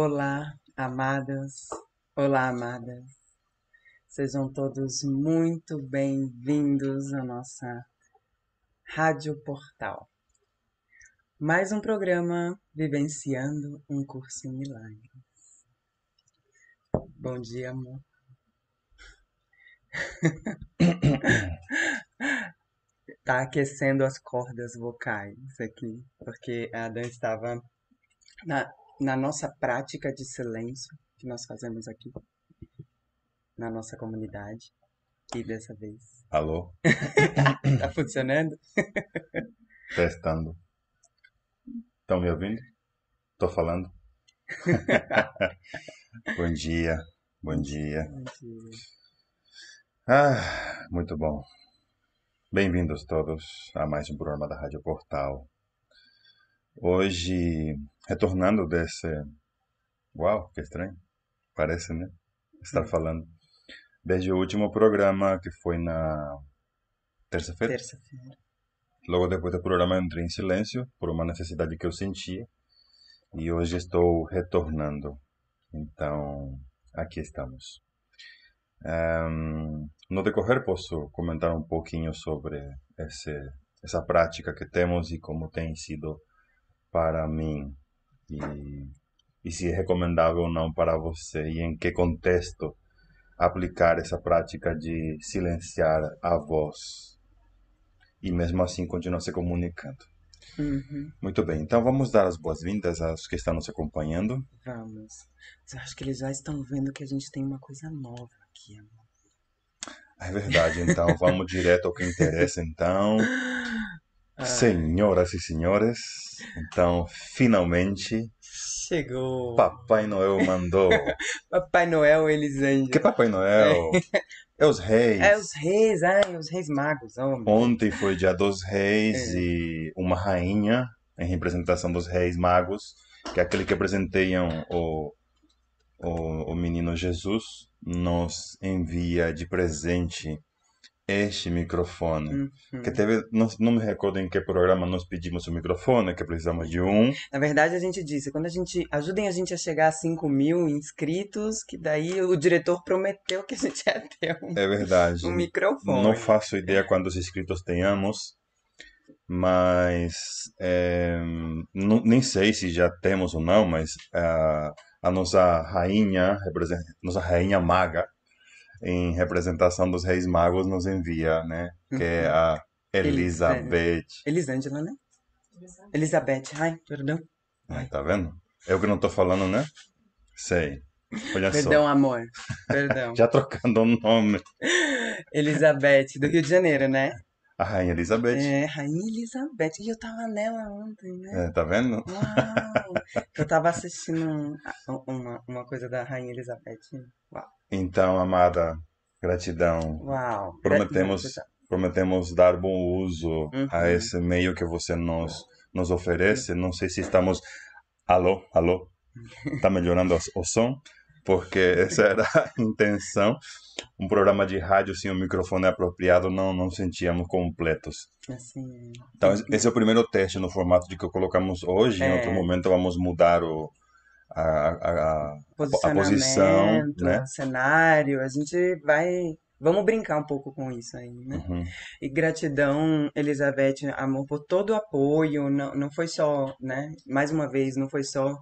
Olá, amadas. Olá, amadas. Sejam todos muito bem-vindos à nossa Rádio Portal. Mais um programa vivenciando um curso em milagres. Bom dia, amor. tá aquecendo as cordas vocais aqui, porque a Dan estava na, na nossa prática de silêncio que nós fazemos aqui na nossa comunidade. E dessa vez. Alô? tá funcionando? Testando. Estão me ouvindo? Tô falando? bom dia, bom dia. Bom dia. Ah, muito bom. Bem-vindos todos a mais um programa da Rádio Portal. Hoje, retornando desse. Uau, que estranho. Parece, né? Estar falando. Desde o último programa, que foi na terça-feira. Terça-feira. Logo depois do programa, eu entrei em silêncio por uma necessidade que eu sentia. E hoje estou retornando. Então, aqui estamos. Ehm, no decorrer, posso comentar um pouquinho sobre esse, essa prática que temos e como tem sido para mim. E, e se é recomendável ou não para você e em que contexto aplicar essa prática de silenciar a voz e mesmo assim continuar se comunicando. Uhum, Muito bem, então vamos dar as boas-vindas aos que estão nos acompanhando. vamos. Eu acho que eles já estão vendo que a gente tem uma coisa nova aqui, amor. É verdade, então vamos direto ao que interessa, então. Senhoras e senhores, então finalmente chegou. Papai Noel mandou. Papai Noel, Elisângela. Que Papai Noel? É os reis. É os reis, ai, os reis magos, homem. Ontem foi dia dos reis É. e uma rainha em representação dos reis magos, que é aquele que presenteiam o, o, o menino Jesus, nos envia de presente este microfone. Uhum. Que teve, não, não me recordo em que programa nós pedimos o microfone, que precisamos de um. Na verdade, a gente disse, quando a gente. Ajudem a gente a chegar a 5 mil inscritos, que daí o diretor prometeu que a gente ia ter um, É verdade. um microfone. Não faço ideia quantos inscritos tenhamos, mas é, não- nem sei se já temos ou não, mas a, a nossa rainha, nossa rainha maga, em representação dos reis magos, nos envia, né? Que é a Elizabeth. Elisângela, né? Elizabeth, ai, perdão. Ai, tá vendo? Eu que não tô falando, né? Sei. Olha Perdão, amor. Perdão. só. Já trocando o nome. Elizabeth, do Rio de Janeiro, né? A rainha Elizabeth. É, Rainha Elizabeth. E eu tava nela ontem, né? É, tá vendo? Uau! Eu tava assistindo um- uma, uma coisa da Rainha Elizabeth. Uau! Então, amada, gratidão. Uau! Prometemos, prometemos dar bom uso a Uhum. esse meio que você nos, nos oferece. Não sei se estamos. Alô, alô? Tá melhorando o, som? Porque essa era a intenção. Um programa de rádio sem o microfone apropriado não não sentíamos completos. Assim, Então, esse- é o primeiro teste no formato de que colocamos hoje. Em É. outro momento, vamos mudar o, a, a, a, a posição, né? cenário, a gente vai. Vamos brincar um pouco com isso aí, né? Uhum. E gratidão, Elizabeth, amor, por todo o apoio. Não, não foi só, né? Mais uma vez, não foi só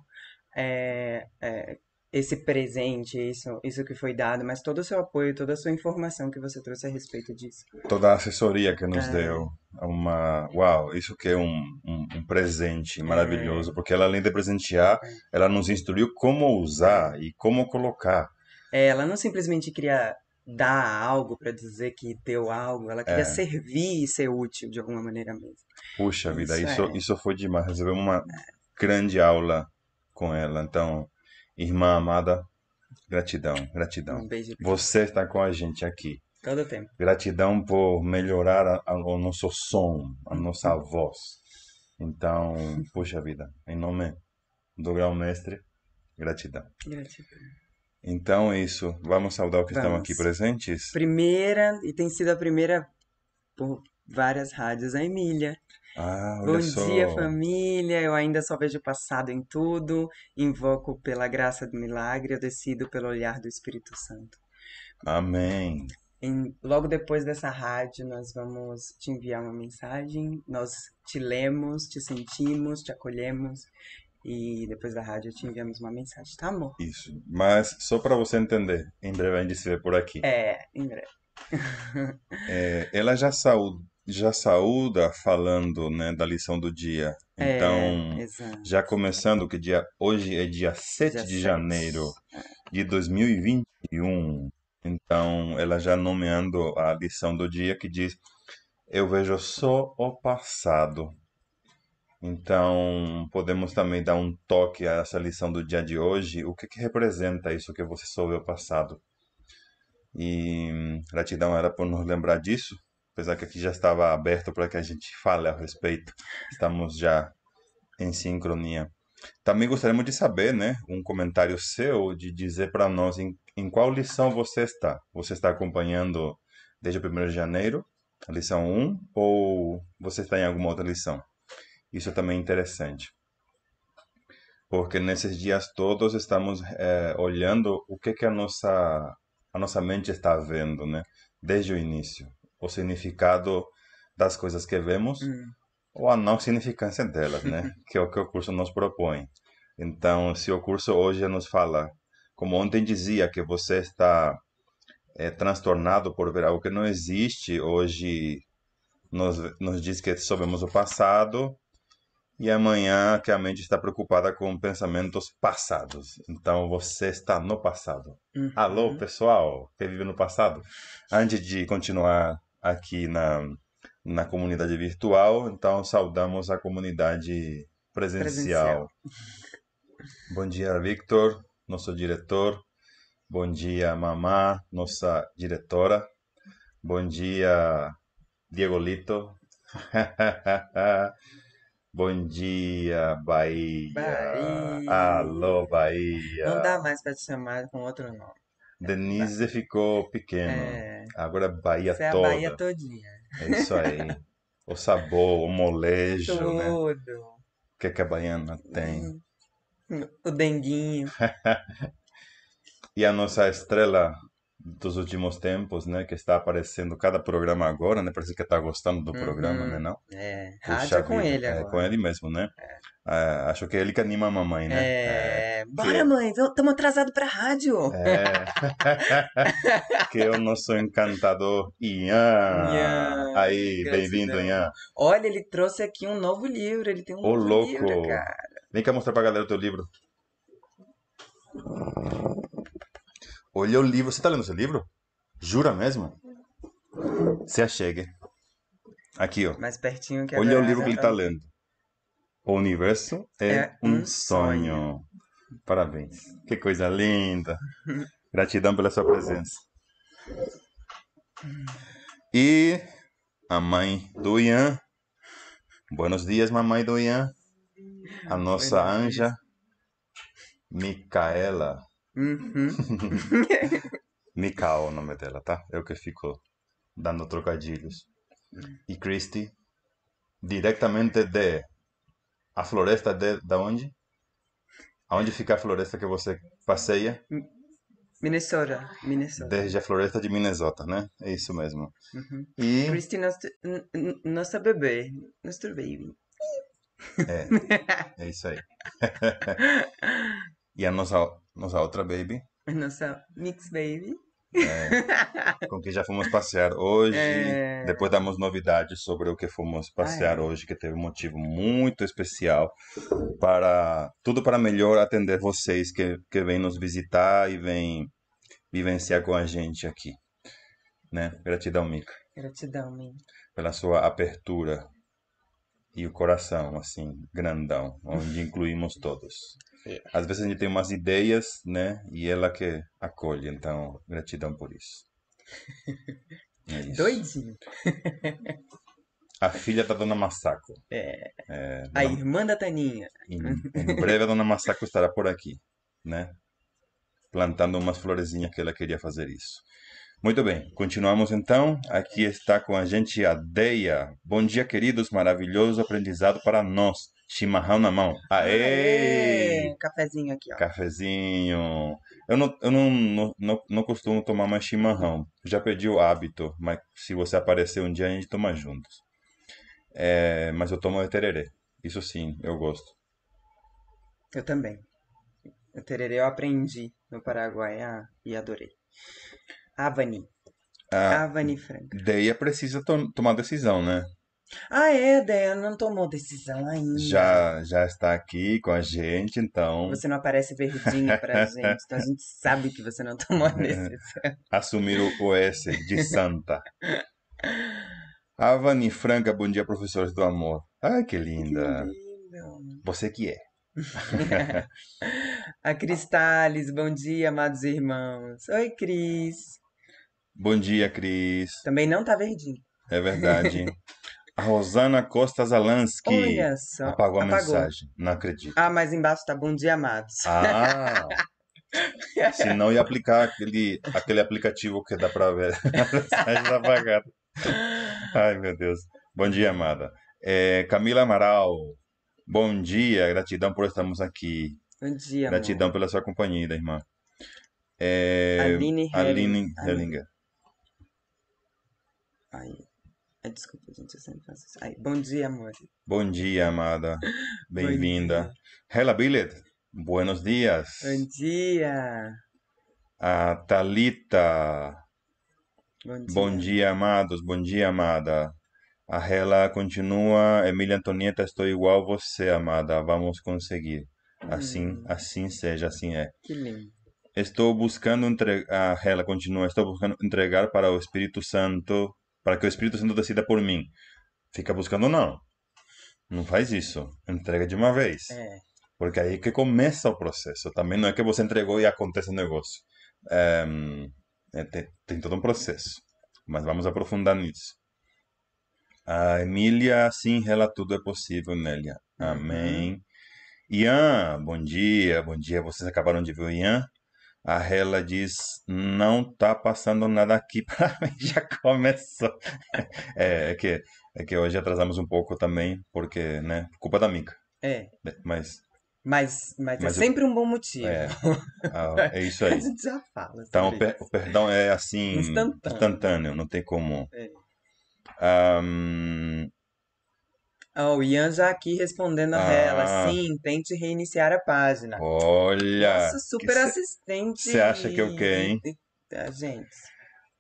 é, é, esse presente, isso, isso que foi dado, mas todo o seu apoio, toda a sua informação que você trouxe a respeito disso. toda a assessoria que nos É. deu. Uma, uau, isso que é um, um, um presente maravilhoso, porque ela além de presentear, ela nos instruiu como usar e como colocar. É, ela não simplesmente queria dar algo para dizer que deu algo, ela queria É. servir e ser útil de alguma maneira mesmo. Puxa vida, Isso isso, é. isso foi demais. Recebemos uma grande aula com ela. Então, irmã amada, gratidão, gratidão. Um beijo Você está com a gente aqui. todo tempo. Gratidão por melhorar a- a- o nosso som, a nossa voz. Então, puxa vida, em nome do grão-mestre, gratidão. Gratidão. Então é isso. Vamos saudar os que estão Vamos. aqui presentes. Primeira, e tem sido a primeira por várias rádios. A Emília. Ah, Bom olha dia, só. família. Eu ainda só vejo o passado em tudo. Invoco pela graça do milagre. Eu decido pelo olhar do Espírito Santo. Amém. Em- logo depois dessa rádio, nós vamos te enviar uma mensagem. Nós te lemos, te sentimos, te acolhemos. E depois da rádio te enviamos uma mensagem, tá, amor? Isso. Mas só para você entender, em breve a gente se vê por aqui. É, em breve. É, ela já saúda, já saúda falando, né, da lição do dia. É, Então, exato. já começando que dia hoje é dia 7 Dia de sete. janeiro de 2021. Então, ela já nomeando a lição do dia que diz: Eu vejo só o passado. Então, podemos também dar um toque a essa lição do dia de hoje. O que que representa isso que você só vê o passado? E gratidão a ela por nos lembrar disso, apesar que aqui já estava aberto para que a gente fale a respeito. Estamos já em sincronia. Também gostaríamos de saber, né, um comentário seu, de dizer para nós em, em qual lição você está. Você está acompanhando desde o 1 de janeiro, a lição 1, ou você está em alguma outra lição? Isso também é interessante, porque nesses dias todos estamos eh, olhando o que que a nossa a nossa mente está vendo, né? Desde o início, o significado das coisas que vemos Hum, ou a não significância delas, né? Que é o que o curso nos propõe. Então, se o curso hoje nos fala, como ontem dizia, que você está é, transtornado por ver algo que não existe, hoje nos, nos diz que sabemos o passado e amanhã que a mente está preocupada com pensamentos passados. Então, você está no passado. uhum. Alô, pessoal que vive no passado. Antes de continuar aqui na, na comunidade virtual, então saudamos a comunidade presencial. Presencial. Bom dia, Victor, nosso diretor. Bom dia, Mamá, nossa diretora. Bom dia, Diego Lito. Bom dia, Bahia. Bahia. Alô, Bahia. Não dá mais pra te chamar com outro nome. Denise ficou pequeno. É, Agora Bahia você é a toda. Bahia todinha. É isso aí. O sabor, o molejo, né? Tudo. O que, que a baiana tem. O denguinho. E a nossa estrela dos últimos tempos, né? Que está aparecendo cada programa agora, né? Parece que está gostando do programa, Uhum. né? Não? É, Puxa rádio é com vida, ele É agora. com ele mesmo, né? Ah, acho que é ele que anima a mamãe, né? É, que- bora mãe, estamos atrasados pra rádio. É. que é o nosso encantador Ian. Ian, Aí, bem-vindo, Ian. Olha, ele trouxe aqui um novo livro, ele tem um Ô, novo louco. livro, cara. Vem cá mostrar pra galera o teu livro. Olha o livro. Você tá lendo esse livro? Jura mesmo? Se achegue. Aqui, ó. Mais pertinho que Olha o livro que ele tá tá- lendo. O universo é, É um um sonho. Parabéns. Que coisa linda. Gratidão pela sua presença. E a mãe do Ian. Buenos dias, mamãe do Ian. A nossa anja, Micaela. Uhum. Mikao é o nome dela, tá? Eu que fico dando trocadilhos. E Christy, diretamente de a floresta de da onde? Aonde fica a floresta que você passeia? Minnesota, Minnesota. Desde a floresta de Minnesota, né? É isso mesmo. Uhum. E Christy, nossa bebê, nosso baby. é, é isso aí. E a nossa nossa outra baby, Nossa mix baby. Com quem já fomos passear hoje. É. Depois damos novidades sobre o que fomos passear Ah, é. hoje, que teve um motivo muito especial para tudo para melhor atender vocês que, que vêm nos visitar e vêm vivenciar com a gente aqui. Né? Gratidão, Mica, Gratidão, man. pela sua abertura e o coração, assim, grandão, onde incluímos todos. É. Às vezes a gente tem umas ideias, né? E ela que acolhe, então, gratidão por isso. É isso. Doidinho. A filha da Dona Massaco. É. É, A Dona- irmã da Taninha. em, em breve a Dona Massaco estará por aqui, né? Plantando umas florezinhas que ela queria fazer isso. Muito bem, continuamos então. Aqui está com a gente a Deia. Bom dia, queridos. Maravilhoso aprendizado para nós. Chimarrão na mão. Aê! Aê! Cafezinho aqui, ó. Cafezinho. Eu não, eu não, não, não, não costumo tomar mais chimarrão. Já perdi o hábito, mas se você aparecer um dia, a gente toma juntos. É, mas eu tomo tererê. Isso sim, eu gosto. Eu também. O tererê eu aprendi no Paraguai ah, e adorei. Avani. A Avani Franca. Deia precisa to tomar decisão, né? Ah, é, Deia não tomou decisão ainda. Já, já está aqui com a gente, então Você não aparece verdinho pra gente, então a gente sabe que você não tomou a decisão. assumir o, S de Santa. Avani Franca, bom dia, professores do amor. Ai, que Que linda. lindo. Você que é. A Cristales, bom dia, amados irmãos. Oi, Cris. Bom dia, Cris. Também não tá verdinho. É verdade. A Rosana Costa Zalansky Olha só. apagou a Apagou. mensagem. Não acredito. Ah, mas embaixo tá bom dia, amados. Ah! Se não ia aplicar aquele, aquele aplicativo que dá pra ver a mensagem apagada. Ai, meu Deus. Bom dia, amada. É, Camila Amaral. Bom dia, gratidão por estarmos aqui. Bom dia, amor. Gratidão pela sua companhia, irmã. É, Aline Aline Helling- Hellinger. Ai, desculpa, gente, eu sempre faço isso. Ai, bom dia, amor. Bom dia, amada. Bem-vinda. Hela Billet. Buenos dias. Bom dia. A Thalita. Bom dia. Bom dia, amados. Bom dia, amada. A Hela continua. Emília Antonieta, estou igual você, amada. Vamos conseguir. Assim, Hum. assim seja, assim é. Que lindo. Estou buscando entregar. A Hela continua. Estou buscando entregar para o Espírito Santo, para que o Espírito Santo decida por mim. Fica buscando, não. Não faz isso. Entrega de uma vez. É, Porque aí que começa o processo. Também não é que você entregou e acontece o negócio. É, é, tem, tem todo um processo. Mas vamos aprofundar nisso. A Emília, sim, ela tudo é possível, Nélia. Amém. Ian, bom dia, bom dia. Vocês acabaram de ver o Ian? A Hela diz, não tá passando nada aqui para mim, já começou. É, é que, é que hoje atrasamos um pouco também, porque, né, culpa da Mica. é. Mas Mas, mas, é Mas eu- sempre um bom motivo. é, ah, é isso A aí. gente já fala Então, o, per- o perdão é assim, Instantâneo. instantâneo, não tem como. É. Ahn, Ó, o Ian já aqui respondendo a Ah. ela. Sim, tente reiniciar a página. olha, Nossa, super assistente. cê acha que é o quê, hein? A gente.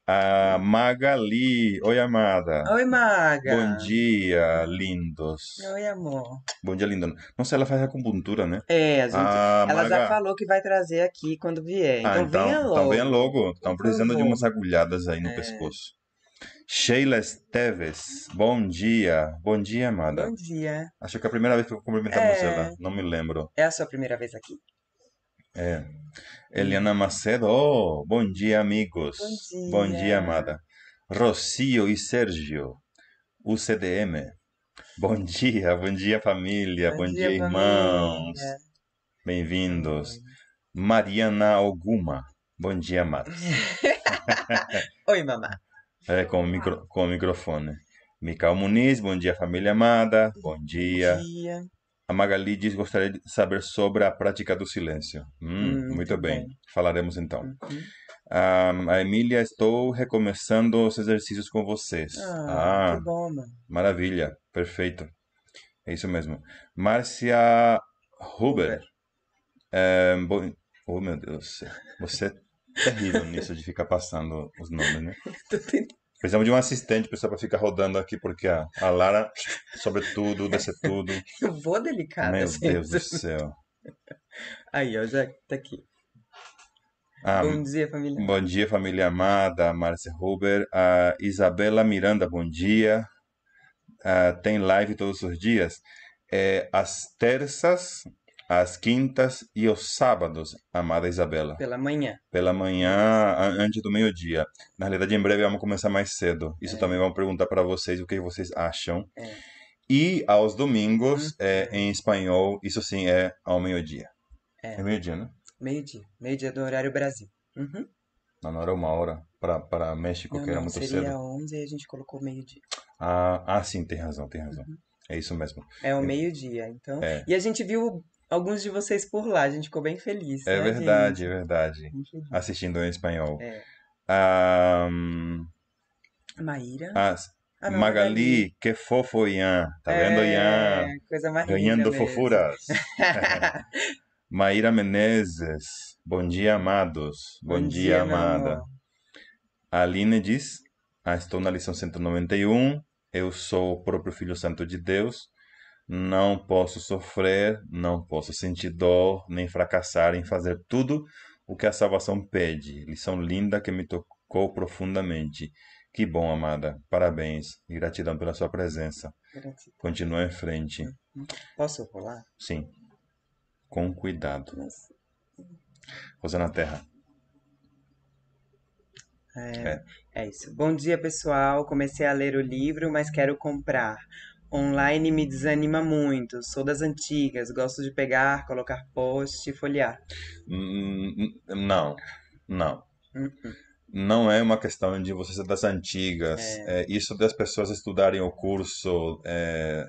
a Magali, oi amada. Oi, Maga. Bom dia, lindos. Oi, amor. Bom dia, linda. Nossa, ela faz acupuntura, né? É, a gente. Ah, ela já Maga. falou que vai trazer aqui quando vier. Ah, Então, venha então logo. venha logo. Estão Por precisando de umas agulhadas aí no É. pescoço. Sheila Esteves, bom dia. Bom dia, amada. Bom dia. Acho que é a primeira vez que eu cumprimentamos É. ela, não me lembro. É a sua primeira vez aqui? É. Eliana Macedo, oh, bom dia, amigos. Bom Bom dia. dia, amada. Rocio e Sérgio, UCDM. Bom dia, bom dia, família. Bom, dia, irmãos. família. Bem-vindos. Mariana Alguma, bom dia, amados. Oi, mamá. É, com o, micro, com o microfone. Micael Muniz, bom dia, família amada. Bom dia. Bom dia. A Magali diz gostaria de saber sobre a prática do silêncio. Hum, Hum, muito bem. bem. Falaremos então. Uhum. A Emília, estou recomeçando os exercícios com vocês. Ah, Ah, que bom, mano. maravilha. Perfeito. É isso mesmo. Márcia Huber. É, bom... Oh, meu Deus. Você é terrível nisso de ficar passando os nomes, né? Precisamos de um assistente, pessoal, para ficar rodando aqui, porque a, a Lara sobre tudo, desce tudo. Eu vou delicada, Meu gente. Deus do céu. Aí, ó, já tá aqui. Ah, Bom dia, família. Bom dia, família amada, Márcia Huber. A Isabela Miranda, bom dia. Ah, tem live todos os dias? É, às terças, às quintas e aos sábados, amada Isabela. Pela manhã. Pela manhã, antes do meio-dia. Na realidade, em breve vamos começar mais cedo. Isso É. também vamos perguntar para vocês o que vocês acham. É. E aos domingos, Uhum. é, em espanhol, isso sim é ao meio-dia. É. É meio-dia, né? Meio-dia. Meio-dia do horário Brasil. Uhum. Não, não era uma hora para México, Não, que era não, muito seria cedo. 11 e a gente colocou meio-dia. Ah, ah, sim, tem razão, tem razão. É isso mesmo. É o meio-dia, então. É. E a gente viu alguns de vocês por lá, a gente ficou bem feliz, É né, verdade, gente? é verdade. Assistindo em espanhol. É. Ah, Maíra? ah, Ah, não, Magali, que fofo, Ian. Tá vendo, Ian? É, coisa mais Ganhando mesmo. fofuras. Maíra Menezes. Bom dia, amados. Bom, Bom dia, dia, amada. A Aline diz: ah, Estou na lição 191. Eu sou o próprio Filho Santo de Deus. Não posso sofrer, não posso sentir dor, nem fracassar em fazer tudo o que a salvação pede. Lição linda que me tocou profundamente. Que bom, amada. Parabéns e gratidão pela sua presença. Gratidão. Continua em frente. Posso rolar? Sim. Com cuidado. Nossa. Rosana Terra. É, é isso. Bom dia, pessoal. Comecei a ler o livro, mas quero comprar. Online me desanima muito. Sou das antigas. Gosto de pegar, colocar post e folhear. Hum, Não, não. Hum, hum. Não é uma questão de você ser das antigas. É isso das pessoas estudarem o curso é,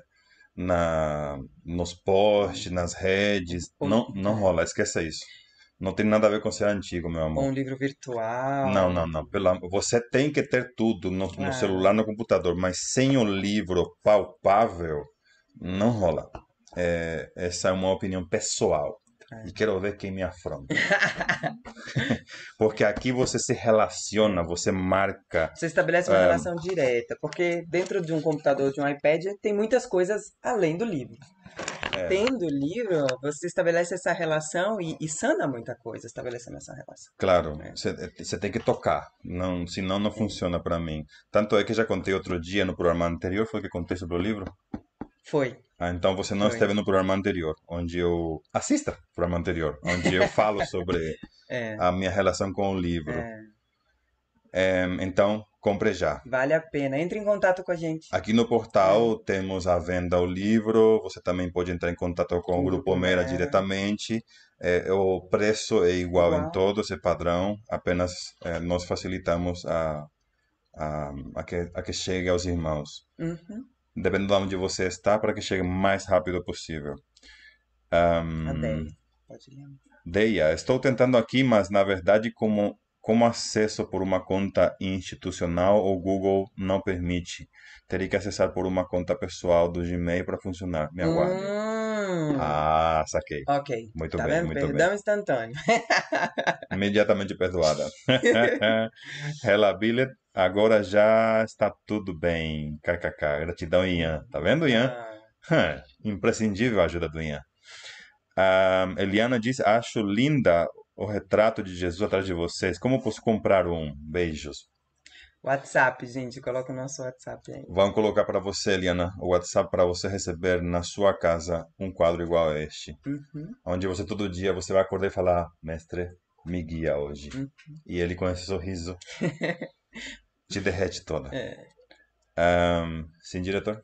na, nos posts, nas redes. Não, não rola, esqueça isso. Não tem nada a ver com ser antigo, meu amor. um livro virtual. Não, não, não. Pelo você tem que ter tudo no, no Claro. celular, no computador, mas sem o livro palpável, não rola. É, essa é uma opinião pessoal. É. E quero ver quem me afronta. Porque aqui você se relaciona, você marca. Você estabelece uma É. relação direta, porque dentro de um computador, de um iPad, tem muitas coisas além do livro. É. Tendo o livro, você estabelece essa relação e, e sana muita coisa estabelecendo essa relação. Claro, É. você você tem que tocar, não, senão não funciona para mim. Tanto é que já contei outro dia no programa anterior, foi que contei sobre o livro? Foi. Ah, então você não Foi. esteve no programa anterior, onde eu. Assista o programa anterior, onde eu falo sobre É, a minha relação com o livro. é, É, então, compre já. vale a pena. Entre em contato com a gente. Aqui no portal temos à venda o livro. Você também pode entrar em contato com o Grupo Mera Mera. diretamente. É, o preço é igual em Igual. todos, é padrão. Apenas é, nós facilitamos a, a, a, que, a que chegue aos irmãos. Uhum. Dependendo de onde você está, para que chegue o mais rápido possível. Ahm, A Deia. Pode ler. Deia, estou tentando aqui, mas na verdade, como, como acesso por uma conta institucional, o Google não permite. Teria que acessar por uma conta pessoal do Gmail para funcionar. Me aguarde. Hum, Ah, saquei. ok. Muito tá bem, vendo? muito Perdão bem. instantâneo. Imediatamente perdoada. Hela Billet, agora já está tudo bem. KKK. Gratidão, Ian. Tá vendo, Ian? Ah, Imprescindível a ajuda do Ian. Ah, Eliana diz: Acho linda o retrato de Jesus atrás de vocês. Como posso comprar um? Beijos. WhatsApp, gente. Coloca o nosso WhatsApp aí. Vamos colocar para você, Eliana, o WhatsApp para você receber na sua casa um quadro igual a este. Uhum. Onde você todo dia você vai acordar e falar: Mestre, me guia hoje. Uhum. E ele com esse sorriso te derrete toda. É. Ahm, sim, diretor?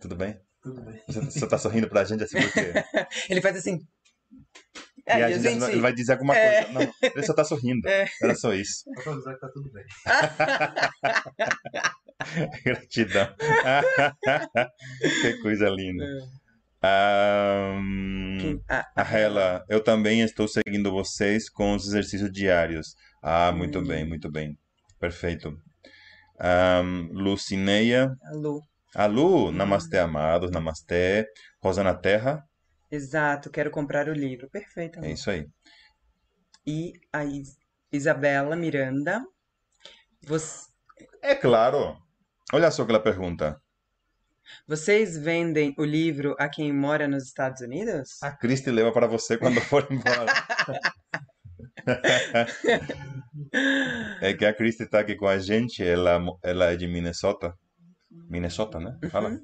Tudo bem? Tudo bem. Você, você tá sorrindo pra gente assim porque. Ele faz assim. E É, a e a gente, gente- ele vai dizer alguma É. coisa. Não, ele só tá sorrindo. É. Era só isso. Só pra avisar que tá tudo bem. Gratidão. que coisa linda. Ah, a Hela, eu também estou seguindo vocês com os exercícios diários. Ah, muito Hum. bem, muito bem. Perfeito. Ahm, Lucineia. a Lu. A Lu, namastê, amados, namastê. Rosana Terra, Exato, quero comprar o livro. Perfeito. é isso aí. E a Is- Isabela Miranda. Você- É claro. Olha só aquela pergunta. Vocês vendem o livro a quem mora nos Estados Unidos? A Cristi leva para você quando for embora. É que a Cristi está aqui com a gente, ela, ela é de Minnesota. Minnesota, né? Fala. Uhum.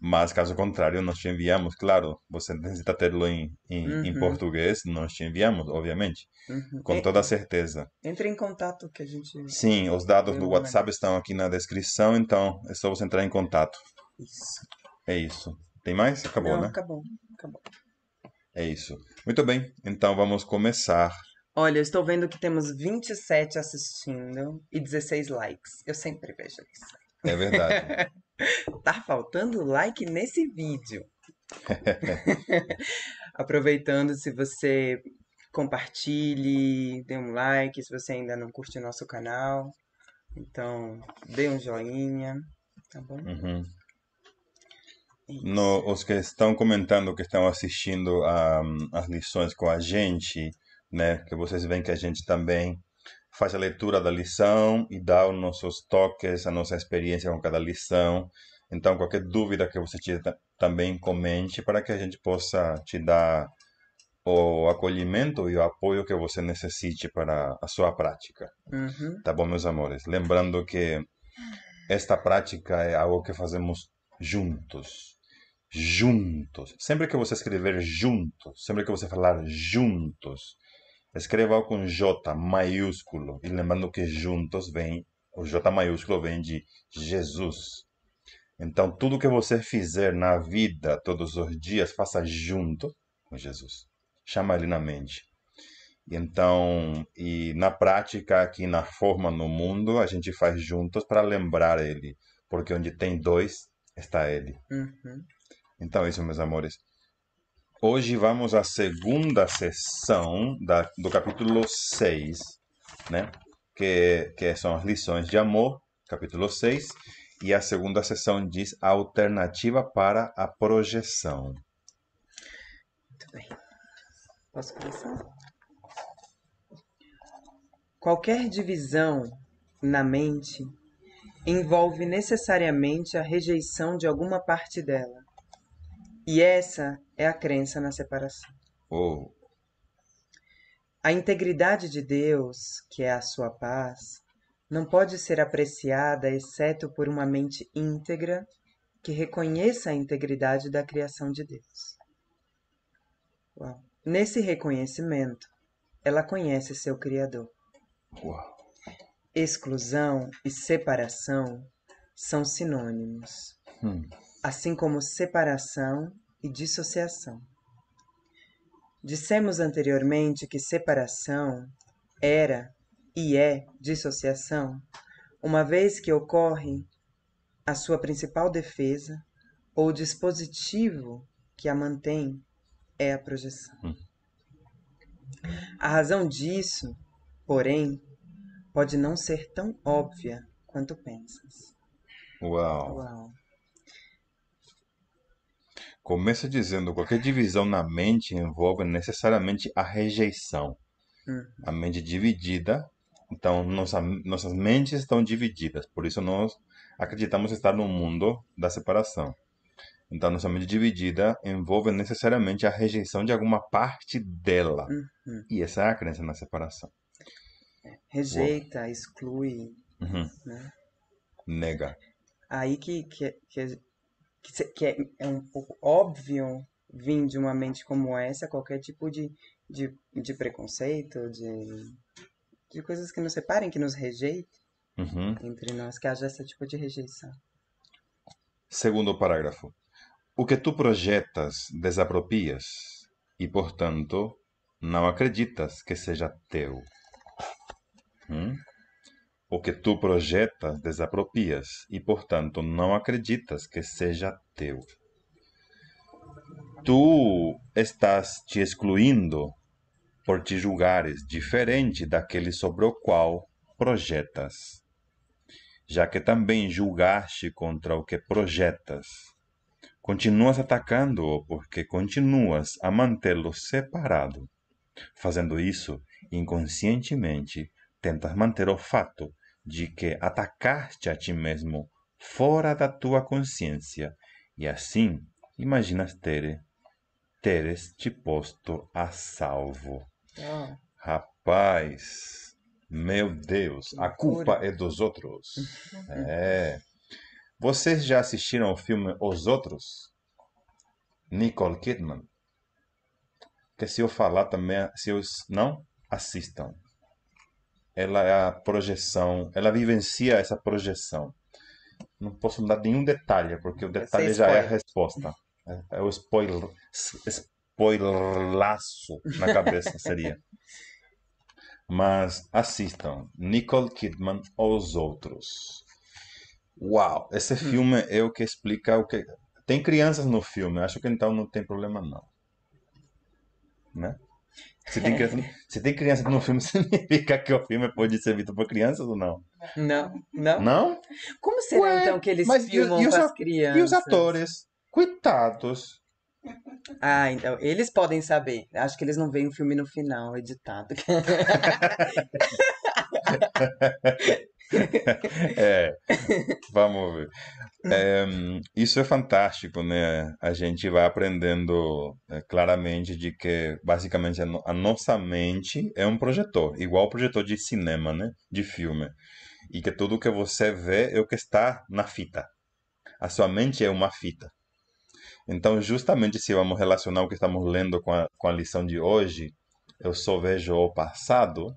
Mas caso contrário, nós te enviamos, claro. Você necessita terlo em, em, em Uhum. português, nós te enviamos, obviamente. Uhum. Com En- toda certeza. Entre em contato que a gente. Sim, os dados do Eu WhatsApp estão aqui na descrição, então é só você entrar em contato. Isso. É isso. Tem mais? Acabou, Não, né? acabou. Acabou. É isso. Muito bem, então vamos começar. Olha, eu estou vendo que temos 27 assistindo e 16 likes. Eu sempre vejo isso. É verdade. Tá faltando like nesse vídeo. Aproveitando, se você compartilhe, dê um like, se você ainda não curte o nosso canal. Então, dê um joinha, tá bom? Uhum. Isso. No, os que estão comentando que estão assistindo a, as lições com a gente, né? Que vocês veem que a gente também faz a leitura da lição e dá os nossos toques, a nossa experiência com cada lição. Então, qualquer dúvida que você tiver, também comente para que a gente possa te dar o acolhimento e o apoio que você necessite para a sua prática. Uhum. Tá bom, meus amores? Lembrando que esta prática é algo que fazemos juntos. Juntos. Sempre que você escrever juntos, sempre que você falar juntos, escreva com J maiúsculo. E lembrando que juntos vem, o J maiúsculo vem de Jesus. Então, tudo que você fizer na vida, todos os dias, faça junto com Jesus. Chama ele na mente. Então, e na prática, aqui na forma no mundo, a gente faz juntos para lembrar ele. Porque onde tem dois, está ele. Uhum. Então, isso, meus amores. Hoje vamos à segunda sessão da, do capítulo 6, né? Que, que são as lições de amor, capítulo 6. E a segunda sessão diz a alternativa para a projeção. Muito bem. Posso começar? Qualquer divisão na mente envolve necessariamente a rejeição de alguma parte dela. E essa é a crença na separação. Oh, A integridade de Deus, que é a sua paz, não pode ser apreciada exceto por uma mente íntegra que reconheça a integridade da criação de Deus. Uau. Nesse reconhecimento, ela conhece seu Criador. uau. Exclusão e separação são sinônimos, Hum, assim como separação e dissociação. Dissemos anteriormente que separação era e é dissociação, uma vez que ocorre a sua principal defesa ou dispositivo que a mantém é a projeção. Hum. A razão disso, porém, pode não ser tão óbvia quanto pensas. Uau. Uau. Começa dizendo qualquer divisão na mente envolve necessariamente a rejeição. Hum. A mente dividida, então nossa, nossas mentes estão divididas, por isso nós acreditamos estar no mundo da separação. Então nossa mente dividida envolve necessariamente a rejeição de alguma parte dela. Uhum. E essa é a crença na separação. Rejeita, exclui, Uhum. né? Nega. Aí que, que, que, que, que é, é um pouco óbvio vir de uma mente como essa qualquer tipo de, de, de preconceito, de, de coisas que nos separem, que nos rejeitem Uhum. entre nós, que haja esse tipo de rejeição. Segundo parágrafo. O que tu projetas desaproprias e, portanto, não acreditas que seja teu. Hum? O que tu projetas desaproprias e, portanto, não acreditas que seja teu. Tu estás te excluindo por te julgares diferente daquele sobre o qual projetas já que também julgaste contra o que projetas. Continuas atacando-o porque continuas a mantê-lo separado. Fazendo isso, inconscientemente, tentas manter o fato de que atacaste a ti mesmo fora da tua consciência e assim imaginas ter, teres te posto a salvo. Ó, Rapaz, meu Deus, a culpa é dos outros. É. Vocês já assistiram o filme Os Outros? Nicole Kidman. Que se eu falar também, se os não assistam. Ela é a projeção, ela vivencia essa projeção. Não posso dar nenhum detalhe, porque o detalhe já é a resposta. É, é o spoiler, spoilerlaço na cabeça seria. Mas assistam, Nicole Kidman ou Os Outros. Uau, esse filme é o que explica o que... Tem crianças no filme, acho que então não tem problema não. Né? Se tem, criança, se tem criança no filme, significa que o filme pode ser visto por crianças ou não? Não, não. Não? Como será Ué, então que eles filmam e os com a- as crianças? E os atores? Coitados. Ah, então, eles podem saber. Acho que eles não veem o filme no final, editado. É, vamos ver. É, isso é fantástico, né? A gente vai aprendendo é, claramente de que, basicamente, a, a nossa mente é um projetor, igual o projetor de cinema, né? De filme. E que tudo que você vê é o que está na fita. A sua mente é uma fita. Então, justamente se vamos relacionar o que estamos lendo com a, com a lição de hoje, eu só vejo o passado.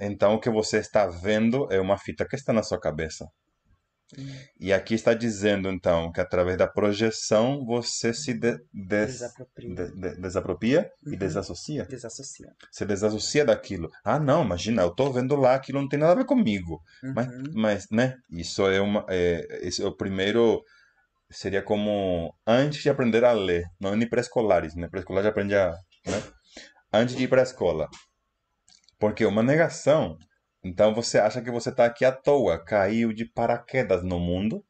Então, o que você está vendo é uma fita que está na sua cabeça. E aqui está dizendo, então, que através da projeção você se de- des- Desapropria. de- de- desapropria e Uhum. desassocia. Desassocia. Se desassocia daquilo. Ah, não, imagina, eu estou vendo lá, aquilo não tem nada a ver comigo. Mas, Uhum. mas, né, isso é uma, é, esse é o primeiro, seria como antes de aprender a ler, não em pré-escolares, né, pré-escolar já aprende a, né, antes de ir para a escola. Porque uma negação, então você acha que você está aqui à toa, caiu de paraquedas no mundo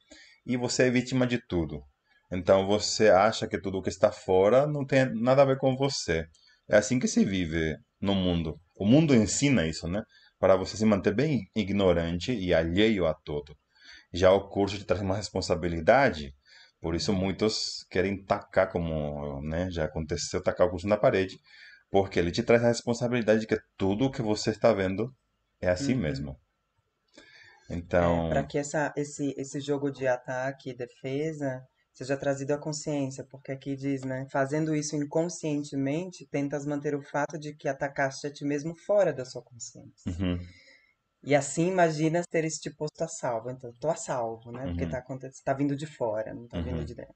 e você é vítima de tudo. Então você acha que tudo que está fora não tem nada a ver com você. É assim que se vive no mundo. O mundo ensina isso, né? Para você se manter bem ignorante e alheio a tudo. Já o curso te traz uma responsabilidade, por isso muitos querem tacar, como né, já aconteceu, tacar o curso na parede, porque ele te traz a responsabilidade de que tudo o que você está vendo é assim Uhum. mesmo. É, Então, para que essa, esse, esse jogo de ataque e defesa seja trazido à consciência, porque aqui diz, né? Fazendo isso inconscientemente, tentas manter o fato de que atacaste a ti mesmo fora da sua consciência. uhum, E assim imaginas teres te posto a salvo. Então, tô a salvo, né? Porque Uhum. tá, acontecendo, tá vindo de fora, não tá vindo Uhum. de dentro.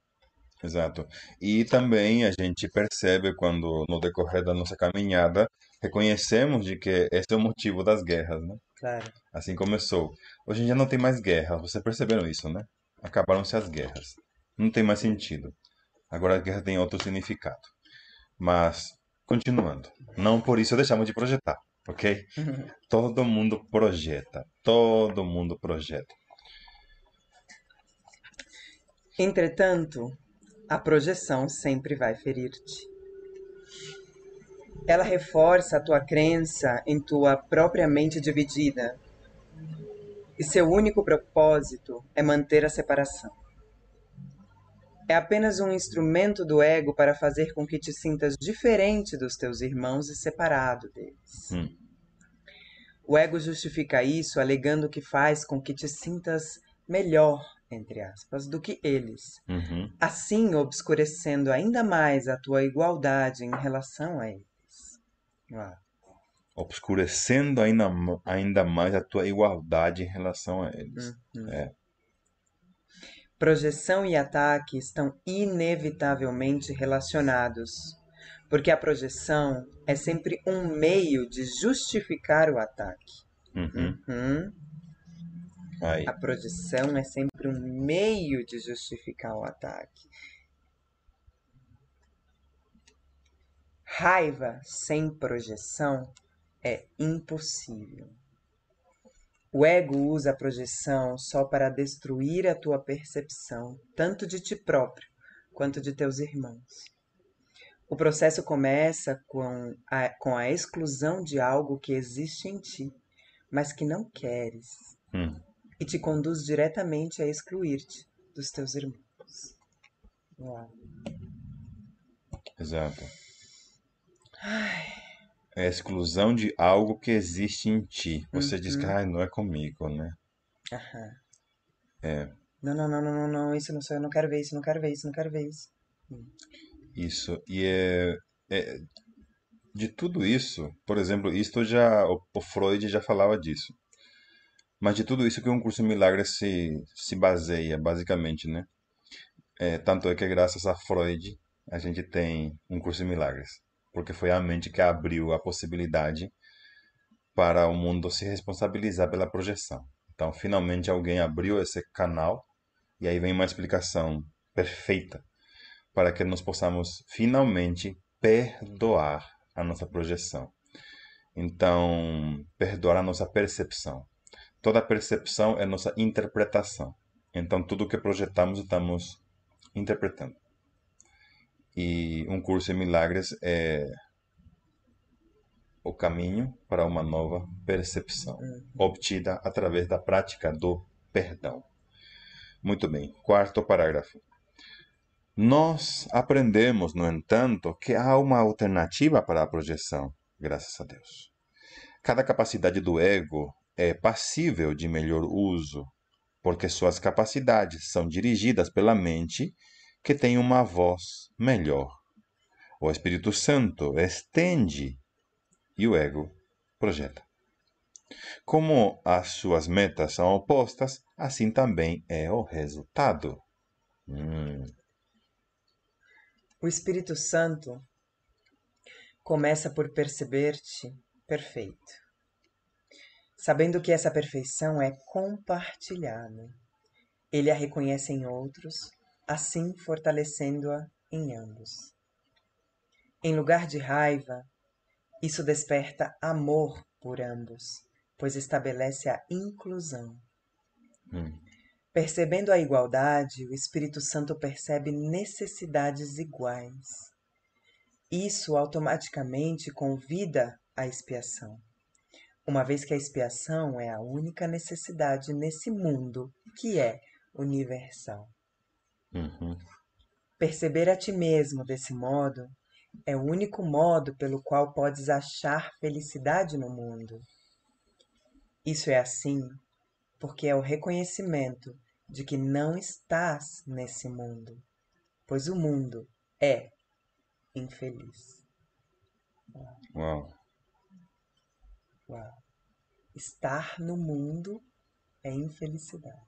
Exato. E também a gente percebe quando, no decorrer da nossa caminhada, reconhecemos de que esse é o motivo das guerras, né? Claro. Assim começou. Hoje em dia não tem mais guerra, vocês perceberam isso, né? Acabaram-se as guerras. Não tem mais sentido. Agora a guerra tem outro significado. Mas, continuando. Não por isso deixamos de projetar, ok? Todo mundo projeta. Todo mundo projeta. Entretanto, a projeção sempre vai ferir-te. Ela reforça a tua crença em tua própria mente dividida. E seu único propósito é manter a separação. É apenas um instrumento do ego para fazer com que te sintas diferente dos teus irmãos e separado deles. Hum. O ego justifica isso alegando que faz com que te sintas melhor, entre aspas, do que eles Uhum. assim obscurecendo ainda mais a tua igualdade em relação a eles. Ah, Obscurecendo ainda, ainda mais a tua igualdade em relação a eles. uhum. É. Projeção e ataque estão inevitavelmente relacionados, porque a projeção é sempre um meio de justificar o ataque. Uhum. Uhum. A projeção é sempre um meio de justificar o ataque. Raiva sem projeção é impossível. O ego usa a projeção só para destruir a tua percepção, tanto de ti próprio quanto de teus irmãos. O processo começa com a, com a exclusão de algo que existe em ti, mas que não queres Hum. E te conduz diretamente a excluir-te dos teus irmãos. Exato. É a exclusão de algo que existe em ti. Você diz que Uhum. ah, não é comigo, né? Aham. É. Não, não, não, não, não, não, isso não sou eu, não quero ver isso, não quero ver isso, não quero ver isso. Isso. E é, é- de tudo isso, por exemplo, isto já o Freud já falava disso. Mas de tudo isso que um curso de milagres se, se baseia, basicamente, né? É, tanto é que graças a Freud a gente tem um curso de milagres. porque foi a mente que abriu a possibilidade para o mundo se responsabilizar pela projeção. Então, finalmente alguém abriu esse canal e aí vem uma explicação perfeita para que nós possamos finalmente perdoar a nossa projeção. Então, perdoar a nossa percepção. Toda percepção é nossa interpretação. Então, tudo que projetamos estamos interpretando. E um curso em milagres é o caminho para uma nova percepção, uhum. obtida através da prática do perdão. Muito bem, quarto parágrafo. Nós aprendemos, no entanto, que há uma alternativa para a projeção, graças a Deus. Cada capacidade do ego é passível de melhor uso, porque suas capacidades são dirigidas pela mente que tem uma voz melhor. O Espírito Santo estende e o ego projeta. Como as suas metas são opostas, assim também é o resultado. Hum. O Espírito Santo começa por perceber-te perfeito, sabendo que essa perfeição é compartilhada. Ele a reconhece em outros, assim fortalecendo-a em ambos. Em lugar de raiva, isso desperta amor por ambos, pois estabelece a inclusão. Hum. Percebendo a igualdade, o Espírito Santo percebe necessidades iguais. Isso automaticamente convida à expiação, uma vez que a expiação é a única necessidade nesse mundo que é universal. Uhum. Perceber a ti mesmo desse modo é o único modo pelo qual podes achar felicidade no mundo. Isso é assim porque é o reconhecimento de que não estás nesse mundo, pois o mundo é infeliz. Uau. Uau. Estar no mundo é infelicidade.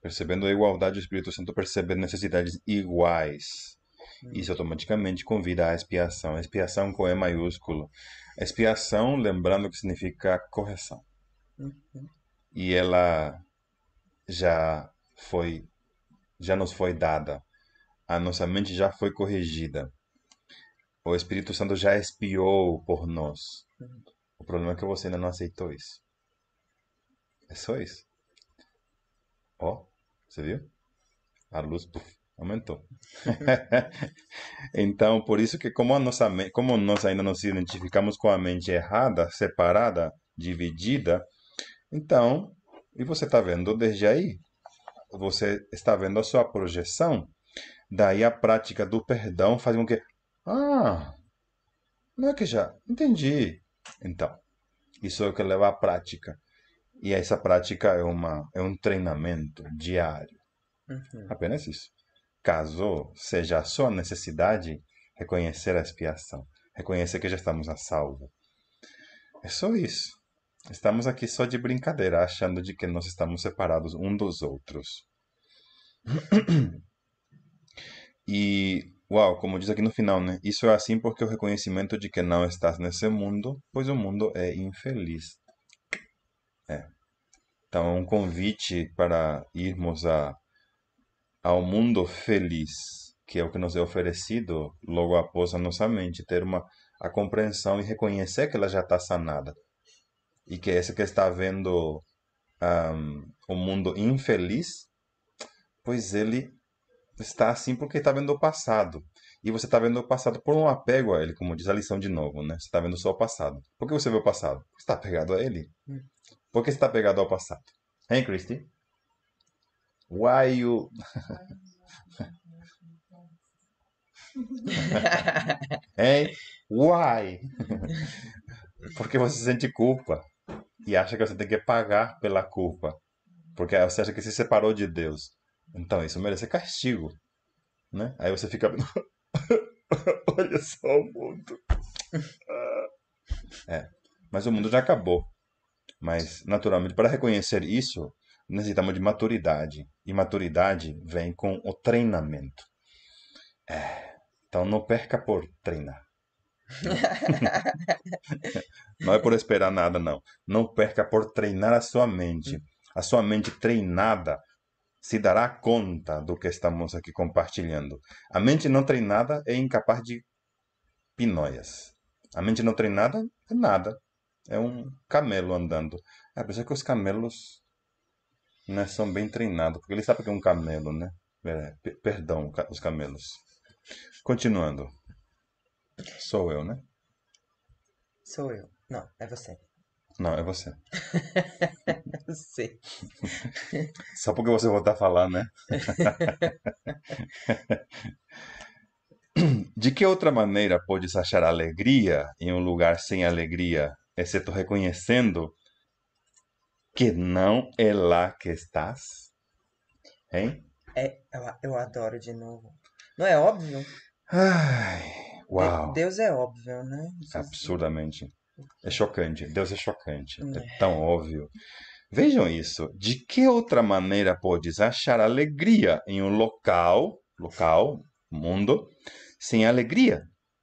Percebendo a igualdade, o Espírito Santo percebe necessidades iguais isso automaticamente convida à expiação. Expiação com E maiúsculo. Expiação, lembrando que significa correção. Uhum. E ela já foi, já nos foi dada. A nossa mente já foi corrigida. O Espírito Santo já expiou por nós. O problema é que você ainda não aceitou isso. É só isso. Ó, oh, você viu? A luz puf, Aumentou. então, por isso que como, nossa, como nós ainda não se identificamos com a mente errada, separada, dividida, então, e você está vendo desde aí, você está vendo a sua projeção, daí a prática do perdão faz com que, ah, não é que já, entendi. Então, isso é o que leva à prática. E essa prática é, uma, é um treinamento diário. Uhum. Apenas isso caso seja a sua necessidade reconhecer a expiação, reconhecer que já estamos a salvo. É só isso. Estamos aqui só de brincadeira, achando de que nós estamos separados um dos outros. e, uau, como diz aqui no final, né? Isso é assim porque o reconhecimento de que não estás nesse mundo, pois o mundo é infeliz. É. Então, um convite para irmos a ao mundo feliz, que é o que nos é oferecido logo após a nossa mente ter uma a compreensão e reconhecer que ela já está sanada e que esse que está vendo um, o mundo infeliz, pois ele está assim porque está vendo o passado. E você está vendo o passado por um apego a ele, como diz a lição de novo, né? Você está vendo só o passado. Por que você vê o passado? Você está apegado a ele. Hum. Por que você está apegado ao passado? Hein, Christy? Why you. hein? Why? Porque você sente culpa e acha que você tem que pagar pela culpa. Porque você acha que se separou de Deus. Então isso merece castigo. Né? Aí você fica. Olha só o mundo. É. Mas o mundo já acabou. Mas, naturalmente, para reconhecer isso, necessitamos de maturidade. E maturidade vem com o treinamento. É, Então não perca por treinar. não é por esperar nada, não. Não perca por treinar a sua mente. A sua mente treinada se dará conta do que estamos aqui compartilhando. A mente não treinada é incapaz de pinóias. A mente não treinada é nada. É um camelo andando. É, por isso que os camelos né, são bem treinados, porque ele sabe que é um camelo, né? É, perdão, os camelos. Continuando. Sou eu, né? Sou eu. Não, é você. Não, é você. você. Só porque você voltar a falar, né? De que outra maneira podes achar alegria em um lugar sem alegria, exceto reconhecendo que não é lá que estás? Hein? É, eu, eu adoro de novo. Não é óbvio? Ai, uau. Deus é óbvio, né? Absurdamente. É chocante. Deus é chocante. É, é tão óbvio. Vejam isso. De que outra maneira podes achar alegria em um local, local, mundo, sem alegria?